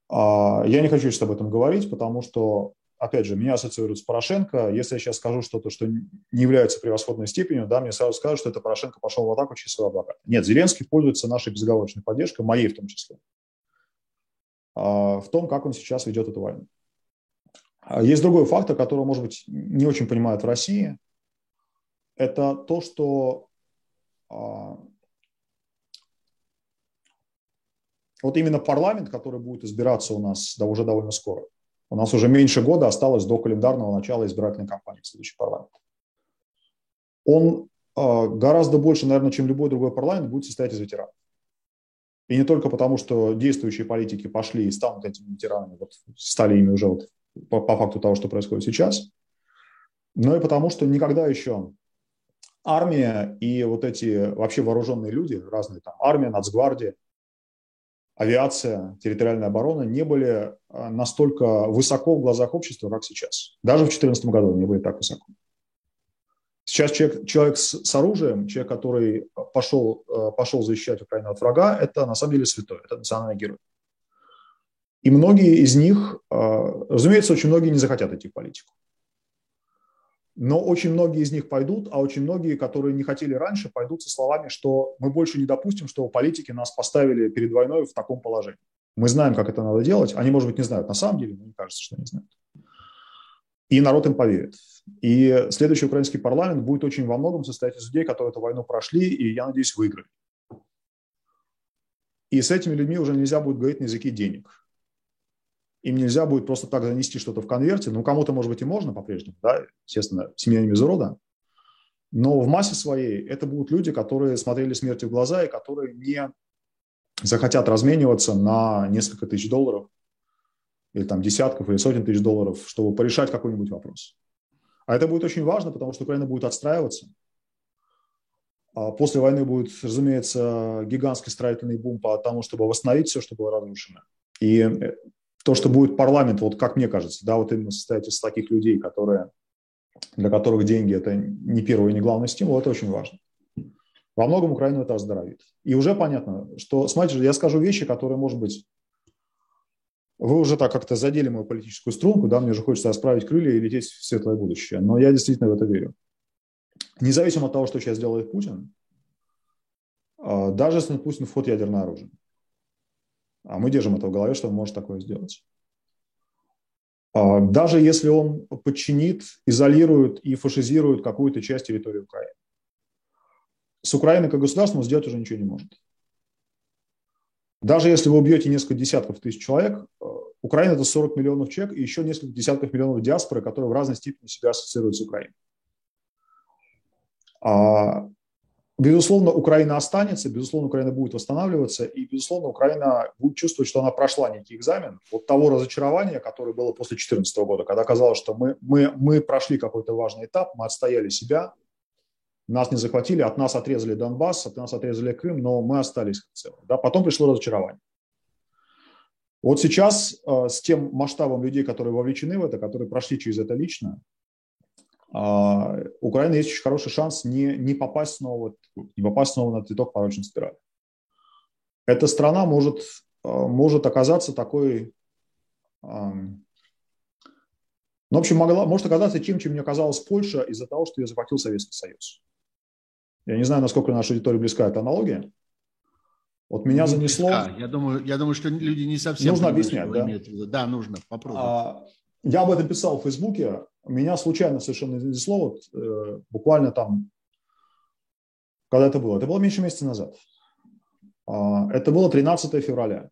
А, я не хочу сейчас об этом говорить, потому что, опять же, меня ассоциируют с Порошенко. Если я сейчас скажу что-то, что не является превосходной степенью, да, мне сразу скажут, что это Порошенко пошел в атаку через своего адвоката. Нет, Зеленский пользуется нашей безоговорочной поддержкой, моей в том числе, а, в том, как он сейчас ведет эту войну. Есть другой фактор, который, может быть, не очень понимают в России – это то, что а, вот именно парламент, который будет избираться у нас да, уже довольно скоро, у нас уже меньше года осталось до календарного начала избирательной кампании в следующий парламент. он а, гораздо больше, наверное, чем любой другой парламент будет состоять из ветеранов. И не только потому, что действующие политики пошли и станут этими ветеранами, вот, стали ими уже вот по, по факту того, что происходит сейчас, но и потому, что никогда еще армия и вот эти вообще вооруженные люди, разные там, армия, нацгвардия, авиация, территориальная оборона не были а, настолько высоко в глазах общества, как сейчас. Даже в 2014 году не были так высоко. Сейчас человек, человек с, с оружием, человек, который пошел, э, пошел защищать Украину от врага, это на самом деле святой, это национальный герой. И многие из них, э, разумеется, очень многие не захотят идти в политику. Но очень многие из них пойдут, а очень многие, которые не хотели раньше, пойдут со словами, что мы больше не допустим, что политики нас поставили перед войной в таком положении. Мы знаем, как это надо делать. Они, может быть, не знают на самом деле, но мне кажется, что они знают. И народ им поверит. И следующий украинский парламент будет очень во многом состоять из людей, которые эту войну прошли и, я надеюсь, выиграли. И с этими людьми уже нельзя будет говорить на языке денег. Им нельзя будет просто так занести что-то в конверте. Ну, кому-то, может быть, и можно по-прежнему, да, естественно, семьянами из рода. Но в массе своей это будут люди, которые смотрели смерти в глаза и которые не захотят размениваться на несколько тысяч долларов или там десятков или сотен тысяч долларов, чтобы порешать какой-нибудь вопрос. А это будет очень важно, потому что Украина будет отстраиваться. А после войны будет, разумеется, гигантский строительный бум по тому, чтобы восстановить все, что было разрушено. И э, то, что будет парламент, вот как мне кажется, да, вот именно состоять из таких людей, которые, для которых деньги – это не первый не главный стимул, это очень важно. Во многом Украину это оздоровит. И уже понятно, что, смотрите, я скажу вещи, которые, может быть, вы уже так как-то задели мою политическую струнку, да, мне же хочется расправить крылья и лететь в светлое будущее. Но я действительно в это верю. Независимо от того, что сейчас делает Путин, а, даже если он пустит в ход ядерное оружие, а мы держим это в голове, что он может такое сделать. А, даже если он подчинит, изолирует и фашизирует какую-то часть территории Украины. С Украиной как государством сделать уже ничего не может. Даже если вы убьете несколько десятков тысяч человек, э, Украина – это 40 миллионов человек и еще несколько десятков миллионов диаспоры, которые в разной степени себя ассоциируют с Украиной. А, безусловно, Украина останется, безусловно, Украина будет восстанавливаться, и, безусловно, Украина будет чувствовать, что она прошла некий экзамен. Вот того разочарования, которое было после 2014 года, когда казалось, что мы, мы, мы прошли какой-то важный этап, мы отстояли себя, нас не захватили, от нас отрезали Донбасс, от нас отрезали Крым, но мы остались в целом. Да? Потом пришло разочарование. Вот сейчас э, с тем масштабом людей, которые вовлечены в это, которые прошли через это лично, у Украины есть очень хороший шанс не, не, попасть снова, не попасть снова на цветок порочной спирали. Эта страна может, э, может оказаться такой... Ну, в общем, могла, может оказаться тем, чем не оказалась Польша из-за того, что ее захватил Советский Союз. Я не знаю, насколько наша аудитория близка эта аналогия. Вот меня не занесло... Близка.
Я думаю, я думаю, что люди не совсем...
Нужно объяснять, да?
Да, нужно, попробуй. А,
я об этом писал в Фейсбуке. Меня случайно совершенно занесло, вот, э, буквально там, когда это было? Это было меньше месяца назад. А, это было 13 февраля.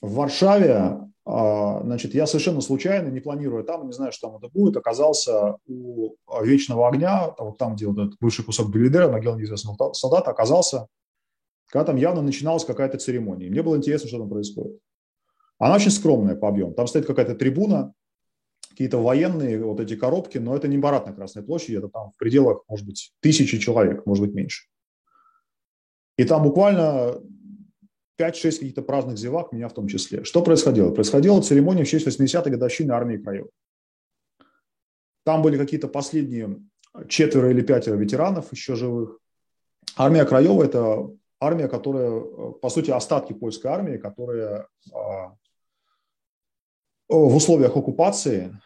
В Варшаве а, значит, я совершенно случайно, не планируя там, не знаю, что там это будет, оказался у Вечного огня, вот там, где вот этот бывший кусок Белидера, могила неизвестного солдата, оказался, когда там явно начиналась какая-то церемония. Мне было интересно, что там происходит. Она очень скромная по объему. Там стоит какая-то трибуна, какие-то военные вот эти коробки, но это не барат на Красной площади, это там в пределах, может быть, тысячи человек, может быть, меньше. И там буквально 5-6 каких-то праздных зевак, меня в том числе. Что происходило? Происходила церемония в честь 80-й годовщины армии Краева. Там были какие-то последние четверо или пятеро ветеранов еще живых. Армия Краева – это армия, которая, по сути, остатки польской армии, которая а, в условиях оккупации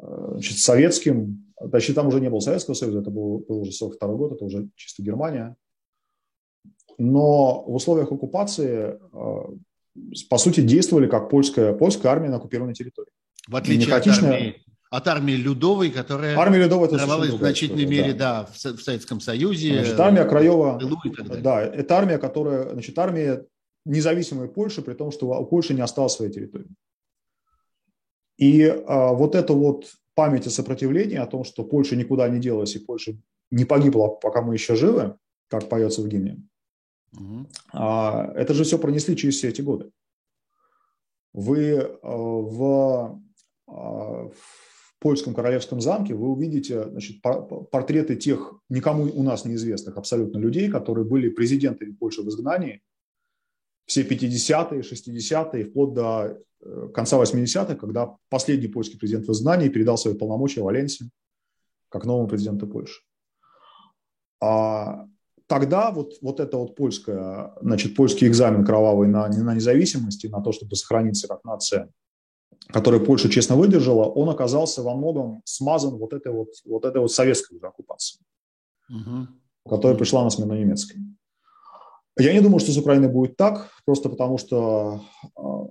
значит, советским, точнее, там уже не было Советского Союза, это был, был уже 42 год, это уже чисто Германия – но в условиях оккупации, э, по сути, действовали как польская, польская армия на оккупированной территории.
В отличие от армии, от армии Людовой, которая
армия Людовой
в значительной история, мере да. Да, в, Советском Союзе.
Значит, армия Краева, да, это армия, которая, значит, армия независимой Польши, при том, что у Польши не осталось своей территории. И а, вот это вот память о сопротивлении, о том, что Польша никуда не делась и Польша не погибла, пока мы еще живы, как поется в гимне, угу. это же все пронесли через все эти годы. Вы э, в, э, в польском королевском замке вы увидите значит, портреты тех никому у нас неизвестных абсолютно людей, которые были президентами Польши в изгнании все 50-е, 60-е, вплоть до конца 80-х, когда последний польский президент в изгнании передал свои полномочия Валенсии как новому президенту Польши. А тогда вот, вот это вот польское, значит, польский экзамен кровавый на, на независимость и на то, чтобы сохраниться как нация, который Польша честно выдержала, он оказался во многом смазан вот этой вот, вот, этой вот советской оккупацией, угу. которая пришла на смену немецкой. Я не думаю, что с Украиной будет так, просто потому что а,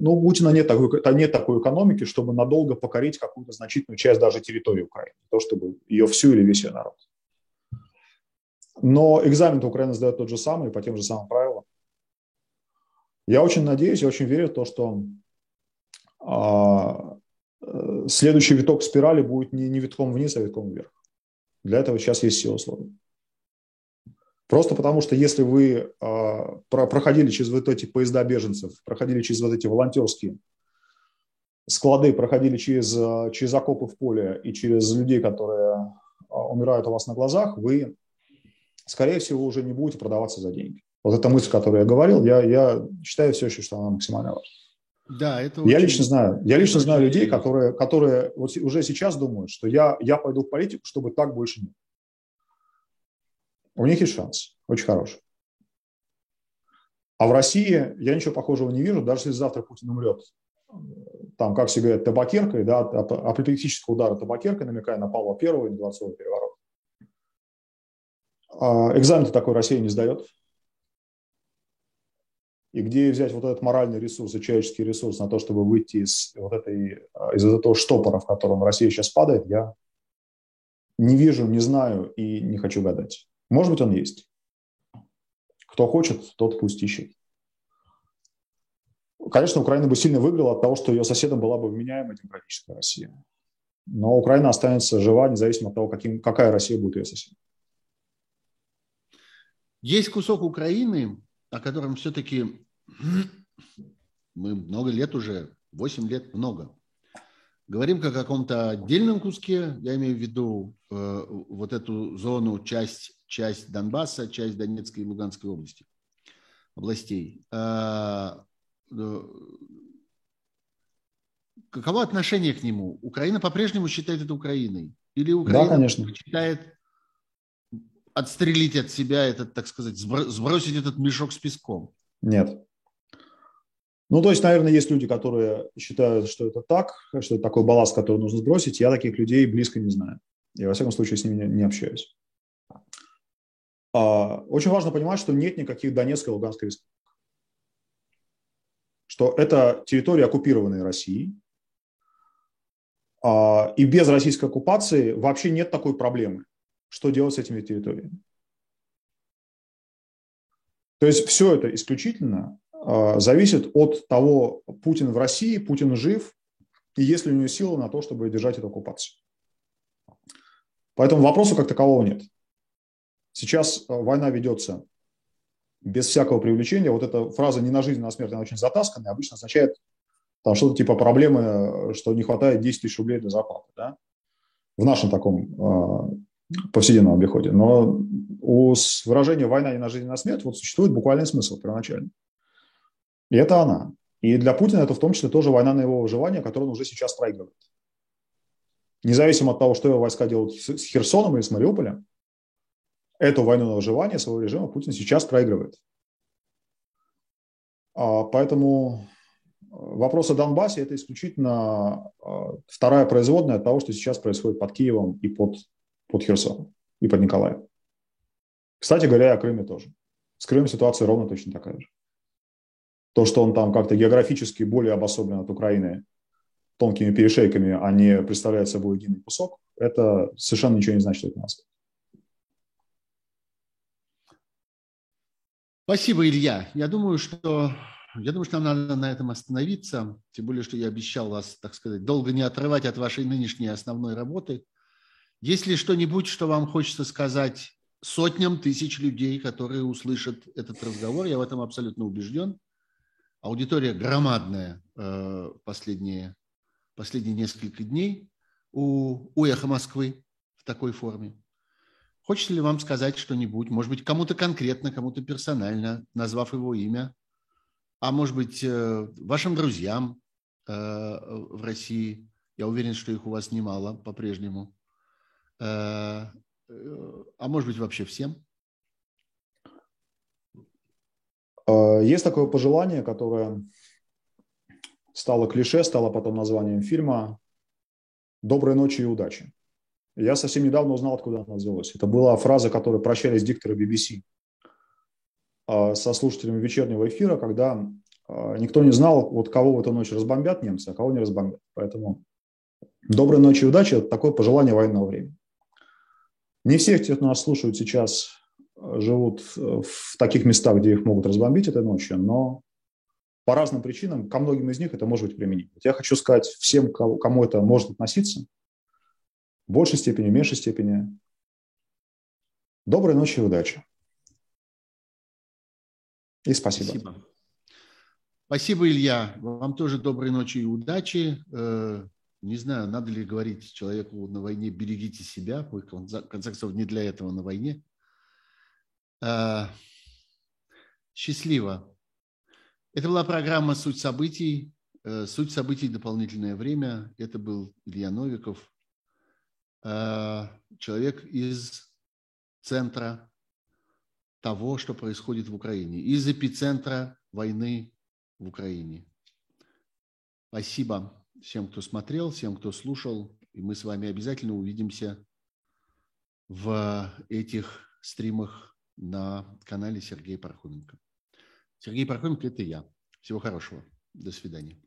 ну, у Путина нет такой, нет такой экономики, чтобы надолго покорить какую-то значительную часть даже территории Украины, то чтобы ее всю или весь ее народ. Но экзамен Украина сдает тот же самый, по тем же самым правилам. Я очень надеюсь, я очень верю в то, что а, э, следующий виток спирали будет не, не витком вниз, а витком вверх. Для этого сейчас есть все условия. Просто потому, что если вы э, проходили через вот эти поезда беженцев, проходили через вот эти волонтерские склады, проходили через, через окопы в поле и через людей, которые умирают у вас на глазах, вы скорее всего, уже не будете продаваться за деньги. Вот эта мысль, которую я говорил, я, я считаю все еще, что она максимально важна. Да, это я очень... лично знаю, я лично знаю людей, которые, которые вот уже сейчас думают, что я, я пойду в политику, чтобы так больше не У них есть шанс, очень хороший. А в России я ничего похожего не вижу, даже если завтра Путин умрет, там, как все говорят, табакеркой, да, апоплектического удара табакеркой, намекая на Павла Первого и дворцовый переворот. А, экзамен такой Россия не сдает. И где взять вот этот моральный ресурс и человеческий ресурс на то, чтобы выйти из вот этой, а, из этого штопора, в котором Россия сейчас падает, я не вижу, не знаю и не хочу гадать. Может быть, он есть. Кто хочет, тот пусть ищет. Конечно, Украина бы сильно выиграла от того, что ее соседом была бы вменяемая демократическая Россия. Но Украина останется жива, независимо от того, каким, какая Россия будет ее соседом.
Есть кусок Украины, о котором все-таки мы много лет уже, 8 лет много, говорим как о каком-то отдельном куске, я имею в виду э, вот эту зону, часть, часть Донбасса, часть Донецкой и Луганской области, областей. Э, э, каково отношение к нему? Украина по-прежнему считает это Украиной? Или Украина
да, конечно.
считает отстрелить от себя этот, так сказать, сбросить этот мешок с песком?
Нет. Ну, то есть, наверное, есть люди, которые считают, что это так, что это такой балласт, который нужно сбросить. Я таких людей близко не знаю. Я, во всяком случае, с ними не, не общаюсь. А, очень важно понимать, что нет никаких Донецкой и Луганской республик. Что это территория, оккупированной Россией. А, и без российской оккупации вообще нет такой проблемы что делать с этими территориями. То есть все это исключительно зависит от того, Путин в России, Путин жив, и есть ли у него силы на то, чтобы держать эту оккупацию. Поэтому вопроса как такового нет. Сейчас э, война ведется без всякого привлечения. Вот эта фраза «не на жизнь, а на смерть» она очень затасканная, обычно означает там что-то типа проблемы, что не хватает 10 тысяч рублей для зарплаты. Да? В нашем таком э, повседневном обиходе. Но у выражения «война не на жизнь, а на смерть» вот существует буквальный смысл первоначально. И это она. И для Путина это в том числе тоже война на его выживание, которую он уже сейчас проигрывает. Независимо от того, что его войска делают с Херсоном или с Мариуполем, эту войну на выживание своего режима Путин сейчас проигрывает. А, поэтому вопрос о Донбассе – это исключительно а, вторая производная от того, что сейчас происходит под Киевом и под под Херсон и под Николаев. Кстати говоря, о Крыме тоже. С Крымом ситуация ровно точно такая же. То, что он там как-то географически более обособлен от Украины тонкими перешейками, а не представляет собой единый кусок, это совершенно ничего не значит от нас.
Спасибо, Илья. Я думаю, что я думаю, что нам надо на этом остановиться, тем более, что я обещал вас, так сказать, долго не отрывать от вашей нынешней основной работы. Есть ли что-нибудь, что вам хочется сказать сотням тысяч людей, которые услышат этот разговор? Я в этом абсолютно убежден. Аудитория громадная э, последние, последние несколько дней у, у «Эхо Москвы» в такой форме. Хочется ли вам сказать что-нибудь, может быть, кому-то конкретно, кому-то персонально, назвав его имя, а может быть, э, вашим друзьям э, в России, я уверен, что их у вас немало по-прежнему, а может быть, вообще всем?
Есть такое пожелание, которое стало клише, стало потом названием фильма «Доброй ночи и удачи». Я совсем недавно узнал, откуда она взялась. Это была фраза, которой прощались дикторы BBC а, со слушателями вечернего эфира, когда а, никто не знал, вот кого в эту ночь разбомбят немцы, а кого не разбомбят. Поэтому доброй ночи и удачи – это такое пожелание военного времени. Не все, кто нас слушают сейчас, живут в таких местах, где их могут разбомбить этой ночью, но по разным причинам, ко многим из них это может быть применимо. Я хочу сказать всем, кому это может относиться – в большей степени, в меньшей степени. Доброй ночи и удачи. И спасибо.
Спасибо. Спасибо, Илья. Вам тоже доброй ночи и удачи. Э, не знаю, надо ли говорить человеку на войне «берегите себя». В конце концов, не для этого на войне. Э, счастливо. Это была программа «Суть событий». Э, «Суть событий. Дополнительное время». Это был Илья Новиков. Э, человек из центра того, что происходит в Украине, из эпицентра войны в Украине. Спасибо всем, кто смотрел, всем, кто слушал. И мы с вами обязательно увидимся в этих стримах на канале Сергея Пархоменко. Сергей Пархоменко – это я. Всего хорошего. До свидания.